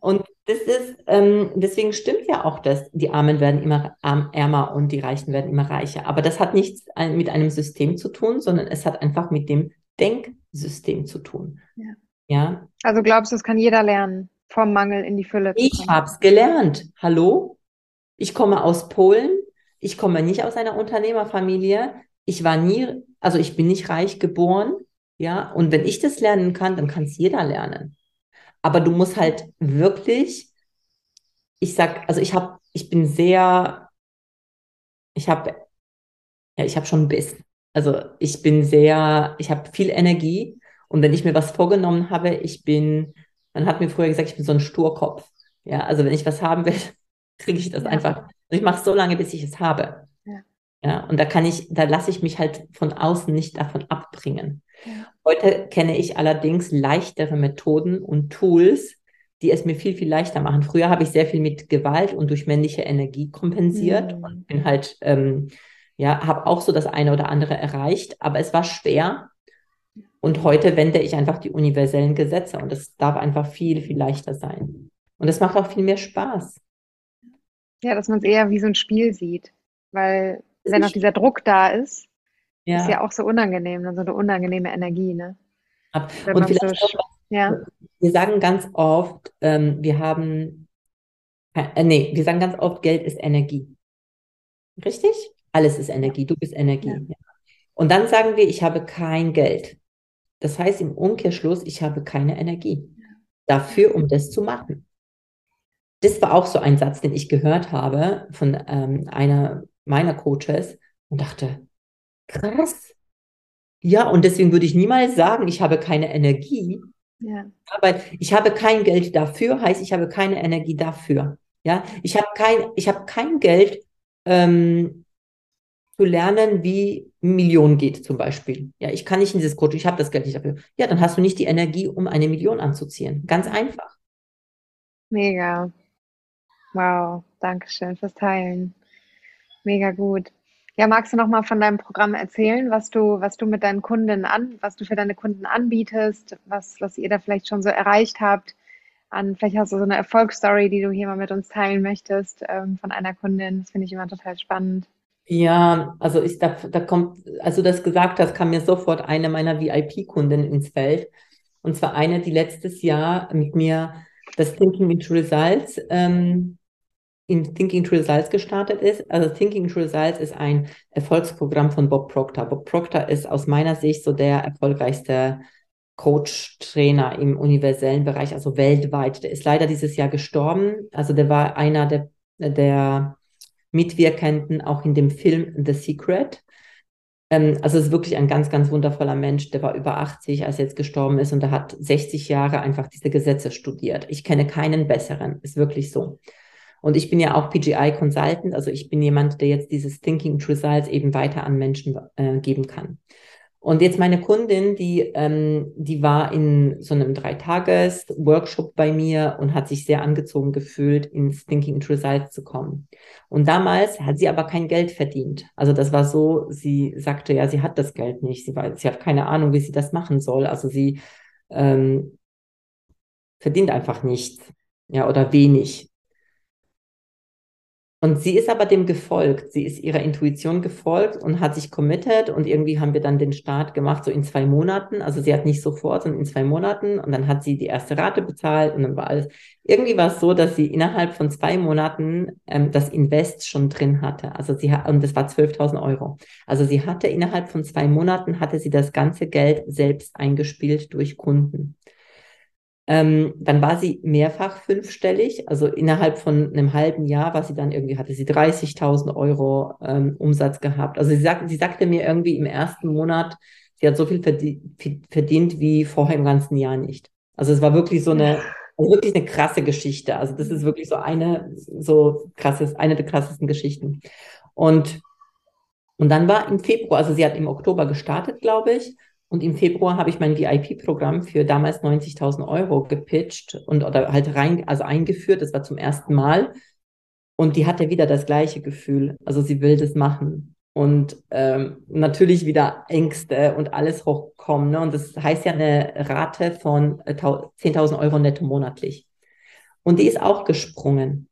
Und das ist, ähm, deswegen stimmt ja auch, dass die Armen werden immer ärmer und die Reichen werden immer reicher. Aber das hat nichts mit einem System zu tun, sondern es hat einfach mit dem Denksystem zu tun. Ja. ja? Also glaubst du, es kann jeder lernen, vom Mangel in die Fülle? Ich habe es gelernt. Hallo? Ich komme aus Polen. Ich komme nicht aus einer Unternehmerfamilie. Ich war nie, also ich bin nicht reich geboren. Ja, und wenn ich das lernen kann, dann kann es jeder lernen. Aber du musst halt wirklich, ich sag, also ich habe, ich bin sehr, ich habe, ja, ich habe schon ein bisschen. Also ich bin sehr, ich habe viel Energie und wenn ich mir was vorgenommen habe, ich bin, man hat mir früher gesagt, ich bin so ein Sturkopf. Ja, also wenn ich was haben will, (laughs) kriege ich das ja. einfach. Und ich mache es so lange, bis ich es habe. Ja. ja. Und da kann ich, da lasse ich mich halt von außen nicht davon abbringen. Heute kenne ich allerdings leichtere Methoden und Tools, die es mir viel, viel leichter machen. Früher habe ich sehr viel mit Gewalt und durch männliche Energie kompensiert mhm. und bin halt, ähm, ja, habe auch so das eine oder andere erreicht, aber es war schwer. Und heute wende ich einfach die universellen Gesetze und es darf einfach viel, viel leichter sein. Und es macht auch viel mehr Spaß. Ja, dass man es eher wie so ein Spiel sieht. Weil wenn noch dieser Druck da ist, ja. ist ja auch so unangenehm, so eine unangenehme Energie, ne? Und vielleicht so, auch, ja. wir sagen ganz oft, ähm, wir haben, äh, nee, wir sagen ganz oft, Geld ist Energie. Richtig? Alles ist Energie, du bist Energie. Ja. Und dann sagen wir, ich habe kein Geld. Das heißt im Umkehrschluss, ich habe keine Energie dafür, um das zu machen. Das war auch so ein Satz, den ich gehört habe von ähm, einer meiner Coaches und dachte, krass, ja, und deswegen würde ich niemals sagen, ich habe keine Energie. Ja. Aber ich habe kein Geld dafür, heißt, ich habe keine Energie dafür. Ja, ich habe kein, ich habe kein Geld ähm, zu lernen, wie Million geht zum Beispiel. Ja, ich kann nicht in dieses Coaching, ich habe das Geld nicht dafür. Ja, dann hast du nicht die Energie, um eine Million anzuziehen. Ganz einfach. Mega. Wow, danke schön fürs Teilen. Mega gut. Ja, magst du noch mal von deinem Programm erzählen, was du, was du mit deinen Kunden an, was du für deine Kunden anbietest, was, was ihr da vielleicht schon so erreicht habt? An, vielleicht hast du so eine Erfolgsstory, die du hier mal mit uns teilen möchtest ähm, von einer Kundin. Das finde ich immer total spannend. Ja, also ich, da, da kommt, als du das gesagt hast, kam mir sofort eine meiner VIP-Kunden ins Feld. Und zwar eine, die letztes Jahr mit mir das Thinking into Results ähm, in Thinking to Results gestartet ist. Also Thinking to Results ist ein Erfolgsprogramm von Bob Proctor. Bob Proctor ist aus meiner Sicht so der erfolgreichste Coach, Trainer im universellen Bereich, also weltweit. Der ist leider dieses Jahr gestorben. Also der war einer der, der Mitwirkenden auch in dem Film The Secret. Ähm, also es ist wirklich ein ganz, ganz wundervoller Mensch. Der war über 80, als er jetzt gestorben ist und der hat 60 Jahre einfach diese Gesetze studiert. Ich kenne keinen besseren. Ist wirklich so. Und ich bin ja auch PGI Consultant, also ich bin jemand, der jetzt dieses Thinking Results eben weiter an Menschen äh, geben kann. Und jetzt meine Kundin, die, ähm, die war in so einem Dreitages-Workshop bei mir und hat sich sehr angezogen gefühlt, ins Thinking Results zu kommen. Und damals hat sie aber kein Geld verdient. Also das war so, sie sagte ja, sie hat das Geld nicht. Sie, war, sie hat keine Ahnung, wie sie das machen soll. Also sie ähm, verdient einfach nichts, ja, oder wenig. Und sie ist aber dem gefolgt. Sie ist ihrer Intuition gefolgt und hat sich committed und irgendwie haben wir dann den Start gemacht, so in zwei Monaten. Also sie hat nicht sofort, sondern in zwei Monaten und dann hat sie die erste Rate bezahlt und dann war alles. Irgendwie war es so, dass sie innerhalb von zwei Monaten ähm, das Invest schon drin hatte. Also sie hat, und das war 12.000 Euro. Also sie hatte innerhalb von zwei Monaten hatte sie das ganze Geld selbst eingespielt durch Kunden. Ähm, dann war sie mehrfach fünfstellig, also innerhalb von einem halben Jahr war sie dann irgendwie, hatte sie 30.000 Euro ähm, Umsatz gehabt. Also sie, sagt, sie sagte mir irgendwie im ersten Monat, sie hat so viel verdient, verdient wie vorher im ganzen Jahr nicht. Also es war wirklich so eine, also wirklich eine krasse Geschichte. Also das ist wirklich so eine, so krasses, eine der krassesten Geschichten. Und, und dann war im Februar, also sie hat im Oktober gestartet, glaube ich. Und im Februar habe ich mein VIP-Programm für damals 90.000 Euro gepitcht und oder halt rein, also eingeführt. Das war zum ersten Mal. Und die hatte wieder das gleiche Gefühl. Also sie will das machen. Und ähm, natürlich wieder Ängste und alles hochkommen. Ne? Und das heißt ja eine Rate von 10.000 äh, Euro netto monatlich. Und die ist auch gesprungen.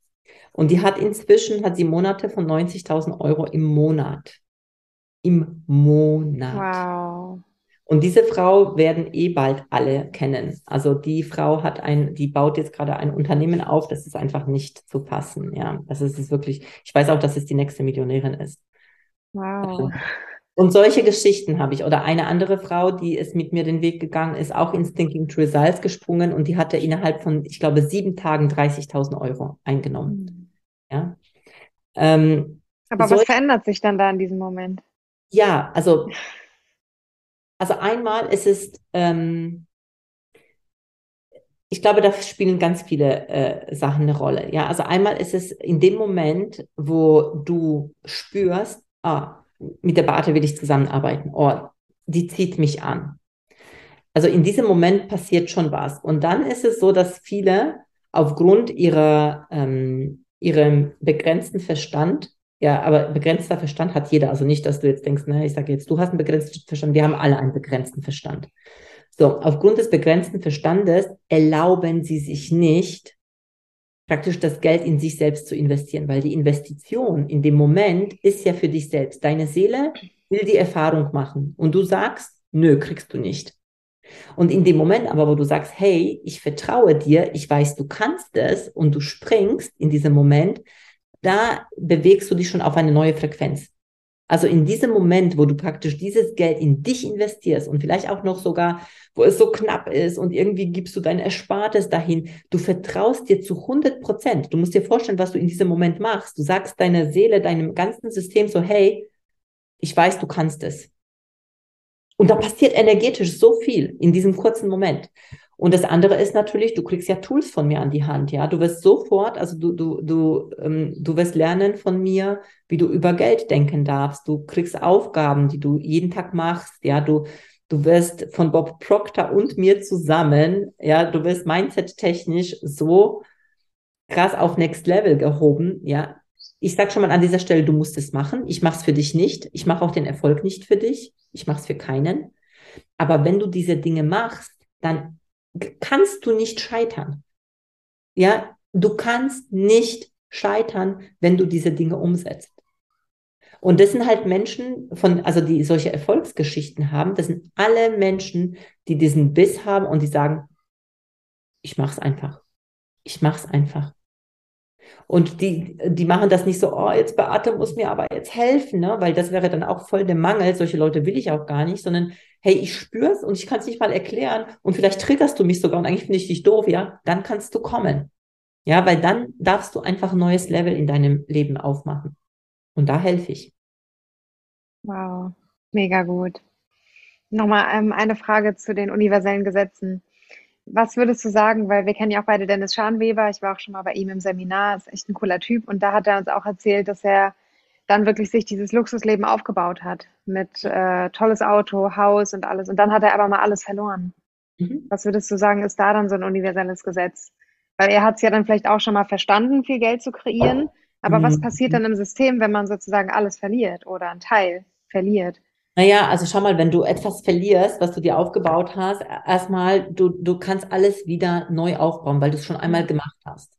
Und die hat inzwischen, hat sie Monate von 90.000 Euro im Monat. Im Monat. Wow. Und diese Frau werden eh bald alle kennen. Also die Frau hat ein, die baut jetzt gerade ein Unternehmen auf, das ist einfach nicht zu fassen. Ja, das ist es wirklich. Ich weiß auch, dass es die nächste Millionärin ist. Wow. Und solche Geschichten habe ich. Oder eine andere Frau, die ist mit mir den Weg gegangen, ist auch ins Thinking to Results gesprungen und die hatte innerhalb von, ich glaube, sieben Tagen 30.000 Euro eingenommen. Mhm. Ja. Ähm, Aber was verändert sich dann da in diesem Moment? Ja, also also einmal ist es, ähm, ich glaube, da spielen ganz viele äh, Sachen eine Rolle. Ja, also einmal ist es in dem Moment, wo du spürst, ah, mit der Barte will ich zusammenarbeiten, oh, die zieht mich an. Also in diesem Moment passiert schon was. Und dann ist es so, dass viele aufgrund ihrer, ähm, ihrem begrenzten Verstand, ja, aber begrenzter Verstand hat jeder, also nicht, dass du jetzt denkst, ne, ich sage jetzt, du hast einen begrenzten Verstand, wir haben alle einen begrenzten Verstand. So, aufgrund des begrenzten Verstandes erlauben sie sich nicht, praktisch das Geld in sich selbst zu investieren, weil die Investition in dem Moment ist ja für dich selbst. Deine Seele will die Erfahrung machen und du sagst, nö, kriegst du nicht. Und in dem Moment aber, wo du sagst, hey, ich vertraue dir, ich weiß, du kannst es und du springst in diesem Moment, da bewegst du dich schon auf eine neue Frequenz. Also in diesem Moment, wo du praktisch dieses Geld in dich investierst und vielleicht auch noch sogar, wo es so knapp ist und irgendwie gibst du dein Erspartes dahin, du vertraust dir zu 100 Prozent. Du musst dir vorstellen, was du in diesem Moment machst. Du sagst deiner Seele, deinem ganzen System so, hey, ich weiß, du kannst es. Und da passiert energetisch so viel in diesem kurzen Moment. Und das andere ist natürlich, du kriegst ja Tools von mir an die Hand, ja. Du wirst sofort, also du, du, du, ähm, du wirst lernen von mir, wie du über Geld denken darfst. Du kriegst Aufgaben, die du jeden Tag machst, ja. Du, du wirst von Bob Proctor und mir zusammen, ja, du wirst mindset-technisch so krass auf Next Level gehoben, ja. Ich sag schon mal an dieser Stelle, du musst es machen. Ich mache es für dich nicht. Ich mache auch den Erfolg nicht für dich. Ich mache es für keinen. Aber wenn du diese Dinge machst, dann kannst du nicht scheitern. Ja, du kannst nicht scheitern, wenn du diese Dinge umsetzt. Und das sind halt Menschen von, also die solche Erfolgsgeschichten haben, das sind alle Menschen, die diesen Biss haben und die sagen, ich mach's einfach. Ich mach's einfach. Und die, die machen das nicht so, oh, jetzt Beate muss mir aber jetzt helfen, ne? weil das wäre dann auch voll der Mangel. Solche Leute will ich auch gar nicht, sondern hey, ich spür's und ich kann es nicht mal erklären und vielleicht triggerst du mich sogar und eigentlich finde ich dich doof, ja, dann kannst du kommen. Ja, weil dann darfst du einfach ein neues Level in deinem Leben aufmachen. Und da helfe ich. Wow, mega gut. Nochmal ähm, eine Frage zu den universellen Gesetzen. Was würdest du sagen, weil wir kennen ja auch beide Dennis Scharnweber, ich war auch schon mal bei ihm im Seminar, ist echt ein cooler Typ und da hat er uns auch erzählt, dass er dann wirklich sich dieses Luxusleben aufgebaut hat mit äh, tolles Auto, Haus und alles und dann hat er aber mal alles verloren. Mhm. Was würdest du sagen, ist da dann so ein universelles Gesetz? Weil er hat es ja dann vielleicht auch schon mal verstanden, viel Geld zu kreieren, aber mhm. was passiert dann im System, wenn man sozusagen alles verliert oder einen Teil verliert? Naja, also schau mal, wenn du etwas verlierst, was du dir aufgebaut hast, erstmal, du, du kannst alles wieder neu aufbauen, weil du es schon einmal gemacht hast.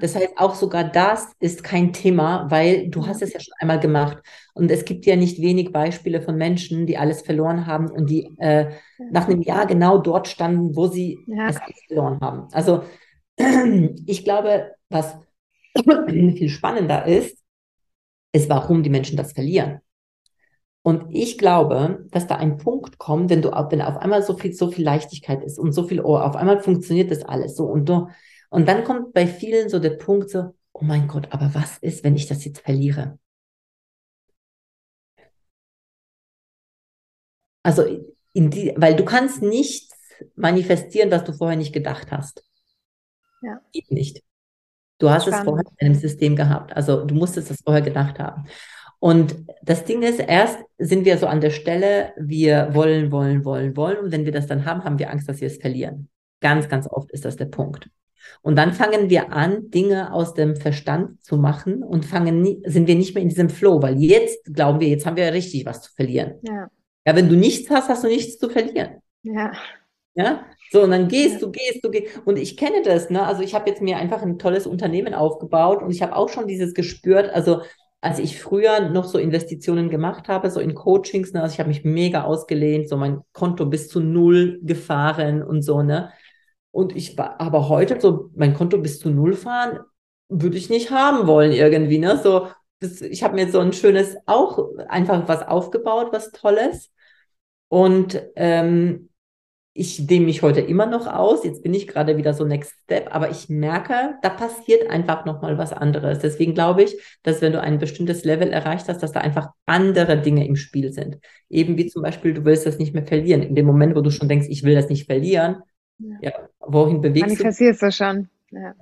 Das heißt, auch sogar das ist kein Thema, weil du hast es ja schon einmal gemacht. Und es gibt ja nicht wenig Beispiele von Menschen, die alles verloren haben und die äh, nach einem Jahr genau dort standen, wo sie ja. es verloren haben. Also (clears throat) ich glaube, was (clears throat) viel spannender ist, ist, warum die Menschen das verlieren. Und ich glaube, dass da ein Punkt kommt, wenn du wenn auf einmal so viel, so viel Leichtigkeit ist und so viel, oh, auf einmal funktioniert das alles so und du, und dann kommt bei vielen so der Punkt so, oh mein Gott, aber was ist, wenn ich das jetzt verliere? Also die, weil du kannst nichts manifestieren, was du vorher nicht gedacht hast. Ja. Geht nicht. Du hast Spannend. es vorher in einem System gehabt. Also du musstest es vorher gedacht haben. Und das Ding ist, erst sind wir so an der Stelle, wir wollen, wollen, wollen, wollen. Und wenn wir das dann haben, haben wir Angst, dass wir es verlieren. Ganz, ganz oft ist das der Punkt. Und dann fangen wir an, Dinge aus dem Verstand zu machen und fangen, sind wir nicht mehr in diesem Flow, weil jetzt glauben wir, jetzt haben wir ja richtig was zu verlieren. Ja. Ja, wenn du nichts hast, hast du nichts zu verlieren. Ja. Ja, so, und dann gehst du, gehst du, gehst. Und ich kenne das, ne? Also ich habe jetzt mir einfach ein tolles Unternehmen aufgebaut und ich habe auch schon dieses gespürt, also als ich früher noch so Investitionen gemacht habe, so in Coachings, ne, also ich habe mich mega ausgelehnt, so mein Konto bis zu null gefahren und so, ne? Und ich war aber heute so mein Konto bis zu null fahren, würde ich nicht haben wollen irgendwie, ne? So, das, ich habe mir so ein schönes, auch einfach was aufgebaut, was Tolles. Und ähm, ich dehne mich heute immer noch aus. Jetzt bin ich gerade wieder so Next Step, aber ich merke, da passiert einfach nochmal was anderes. Deswegen glaube ich, dass wenn du ein bestimmtes Level erreicht hast, dass da einfach andere Dinge im Spiel sind. Eben wie zum Beispiel, du willst das nicht mehr verlieren. In dem Moment, wo du schon denkst, ich will das nicht verlieren, ja, ja wohin bewegst Manifestierst du? Manifestierst du schon, ja.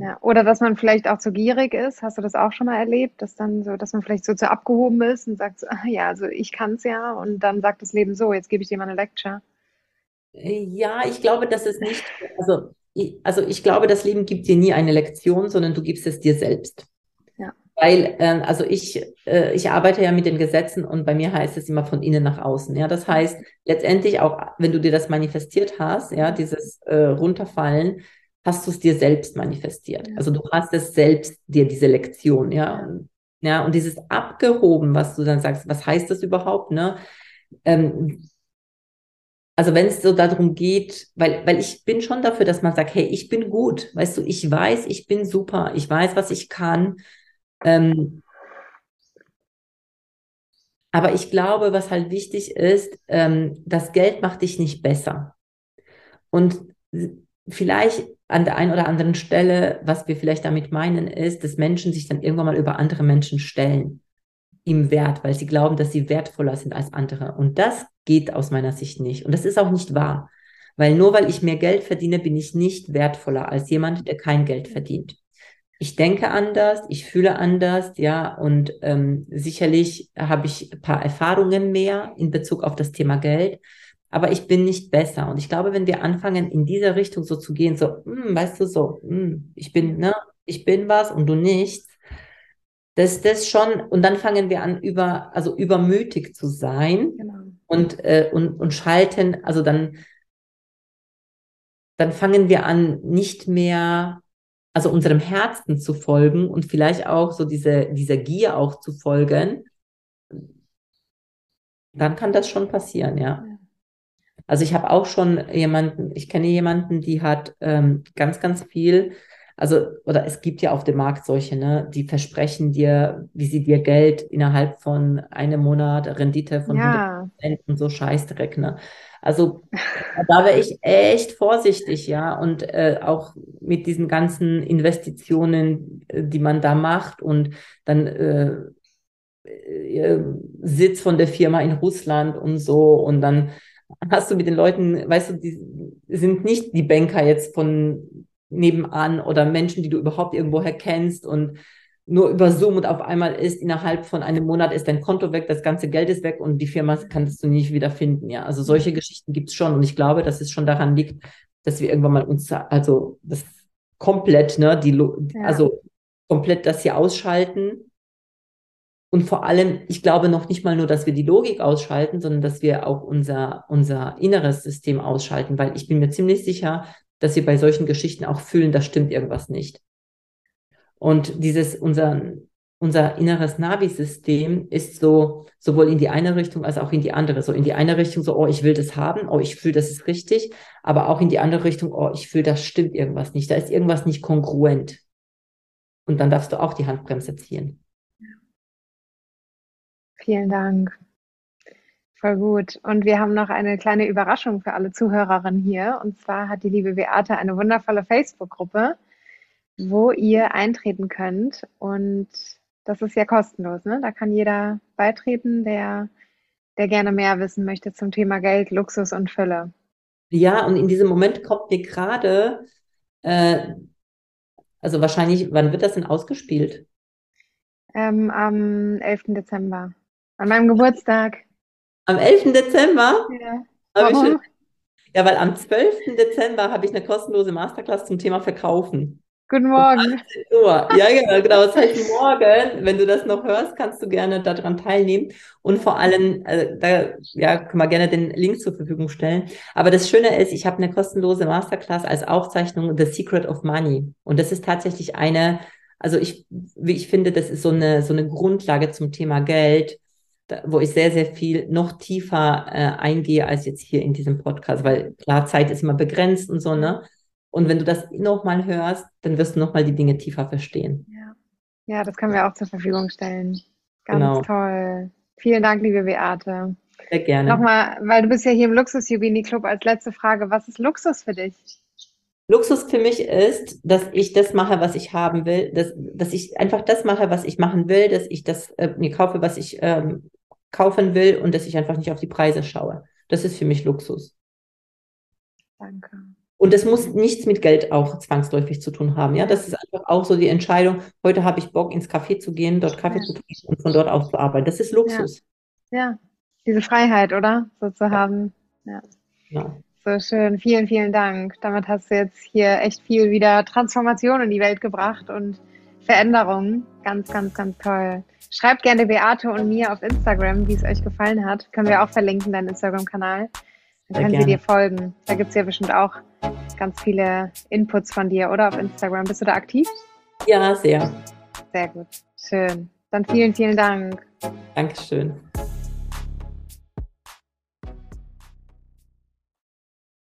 Ja, oder dass man vielleicht auch zu gierig ist. Hast du das auch schon mal erlebt, dass dann so, dass man vielleicht so zu abgehoben ist und sagt, ah, ja, also ich kann es ja und dann sagt das Leben so, jetzt gebe ich dir mal eine Lecture. Ja, ich glaube, dass es nicht, also ich, also ich glaube, das Leben gibt dir nie eine Lektion, sondern du gibst es dir selbst. Weil, äh, also ich, äh, ich arbeite ja mit den Gesetzen und bei mir heißt es immer von innen nach außen. Ja, das heißt, letztendlich auch, wenn du dir das manifestiert hast, ja, dieses äh, Runterfallen, hast du es dir selbst manifestiert. Ja. Also du hast es selbst dir diese Lektion, ja. ja. Und, ja, und dieses Abgehoben, was du dann sagst, was heißt das überhaupt, ne? Ähm, also wenn es so darum geht, weil, weil ich bin schon dafür, dass man sagt, hey, ich bin gut, weißt du, ich weiß, ich bin super, ich weiß, was ich kann. Ähm, aber ich glaube, was halt wichtig ist, ähm, das Geld macht dich nicht besser. Und vielleicht an der einen oder anderen Stelle, was wir vielleicht damit meinen, ist, dass Menschen sich dann irgendwann mal über andere Menschen stellen im Wert, weil sie glauben, dass sie wertvoller sind als andere. Und das geht aus meiner Sicht nicht. Und das ist auch nicht wahr. Weil nur weil ich mehr Geld verdiene, bin ich nicht wertvoller als jemand, der kein Geld verdient. Ich denke anders, ich fühle anders, ja, und ähm, sicherlich habe ich ein paar Erfahrungen mehr in Bezug auf das Thema Geld, aber ich bin nicht besser. Und ich glaube, wenn wir anfangen, in diese Richtung so zu gehen, so, hm, weißt du, so, hm, ich bin, ne, ich bin was und du nichts, das, das schon, und dann fangen wir an, über, also übermütig zu sein genau. und, äh, und, und schalten, also dann, dann fangen wir an, nicht mehr, also unserem Herzen zu folgen und vielleicht auch so diese, dieser Gier auch zu folgen, dann kann das schon passieren, ja. Also ich habe auch schon jemanden, ich kenne jemanden, die hat ähm, ganz, ganz viel also, oder es gibt ja auf dem Markt solche, ne, die versprechen dir, wie sie dir Geld innerhalb von einem Monat Rendite von ja. 100% und so Scheißdreck, ne. Also, da wäre ich echt vorsichtig, ja, und äh, auch mit diesen ganzen Investitionen, äh, die man da macht und dann äh, äh, Sitz von der Firma in Russland und so. Und dann hast du mit den Leuten, weißt du, die sind nicht die Banker jetzt von nebenan oder Menschen, die du überhaupt irgendwoher kennst. Und nur über Zoom und auf einmal ist innerhalb von einem Monat ist dein Konto weg, das ganze Geld ist weg und die Firma kannst du nicht wieder finden. Ja, also solche Geschichten gibt es schon und ich glaube, dass es schon daran liegt, dass wir irgendwann mal uns, also das komplett, ne, die, ja. also komplett das hier ausschalten und vor allem, ich glaube noch nicht mal nur, dass wir die Logik ausschalten, sondern dass wir auch unser, unser inneres System ausschalten, weil ich bin mir ziemlich sicher, dass wir bei solchen Geschichten auch fühlen, da stimmt irgendwas nicht. Und dieses, unser, unser inneres Navi-System ist so, sowohl in die eine Richtung als auch in die andere. So in die eine Richtung so, oh, ich will das haben, oh, ich fühle, das ist richtig, aber auch in die andere Richtung, oh, ich fühle, das stimmt irgendwas nicht, da ist irgendwas nicht kongruent. Und dann darfst du auch die Handbremse ziehen. Vielen Dank. Voll gut. Und wir haben noch eine kleine Überraschung für alle Zuhörerinnen hier. Und zwar hat die liebe Beate eine wundervolle Facebook-Gruppe, wo ihr eintreten könnt. Und das ist ja kostenlos. Ne? Da kann jeder beitreten, der, der gerne mehr wissen möchte zum Thema Geld, Luxus und Fülle. Ja, und in diesem Moment kommt mir gerade, äh, also wahrscheinlich, wann wird das denn ausgespielt? Ähm, am 11. Dezember. An meinem Geburtstag. Am 11. Dezember? Ja. Warum? ja, weil am 12. Dezember habe ich eine kostenlose Masterclass zum Thema Verkaufen. Guten Morgen. (laughs) Uhr. Ja, genau, genau. Das heißt, morgen, wenn du das noch hörst, kannst du gerne daran teilnehmen. Und vor allem, äh, da ja, können wir gerne den Link zur Verfügung stellen. Aber das Schöne ist, ich habe eine kostenlose Masterclass als Aufzeichnung The Secret of Money. Und das ist tatsächlich eine, also ich, wie ich finde, das ist so eine, so eine Grundlage zum Thema Geld wo ich sehr, sehr viel noch tiefer äh, eingehe als jetzt hier in diesem Podcast, weil klar, Zeit ist immer begrenzt und so, ne? Und wenn du das nochmal hörst, dann wirst du nochmal die Dinge tiefer verstehen. Ja. ja, das können wir auch zur Verfügung stellen. Ganz genau. toll. Vielen Dank, liebe Beate. Sehr gerne. Nochmal, weil du bist ja hier im Luxus-Jugini-Club als letzte Frage. Was ist Luxus für dich? Luxus für mich ist, dass ich das mache, was ich haben will, dass, dass ich einfach das mache, was ich machen will, dass ich das äh, mir kaufe, was ich ähm, kaufen will und dass ich einfach nicht auf die Preise schaue. Das ist für mich Luxus. Danke. Und das muss nichts mit Geld auch zwangsläufig zu tun haben. Ja, das ist einfach auch so die Entscheidung. Heute habe ich Bock, ins Café zu gehen, dort Kaffee ja. zu trinken und von dort aus zu arbeiten. Das ist Luxus. Ja, ja. diese Freiheit, oder? So zu haben. Ja. ja. So schön. Vielen, vielen Dank. Damit hast du jetzt hier echt viel wieder Transformation in die Welt gebracht und Veränderungen. Ganz, ganz, ganz toll. Schreibt gerne Beate und mir auf Instagram, wie es euch gefallen hat. Können wir auch verlinken, deinen Instagram-Kanal. Dann können sie dir folgen. Da gibt es ja bestimmt auch ganz viele Inputs von dir, oder? Auf Instagram. Bist du da aktiv? Ja, sehr. Sehr gut. Schön. Dann vielen, vielen Dank. Dankeschön.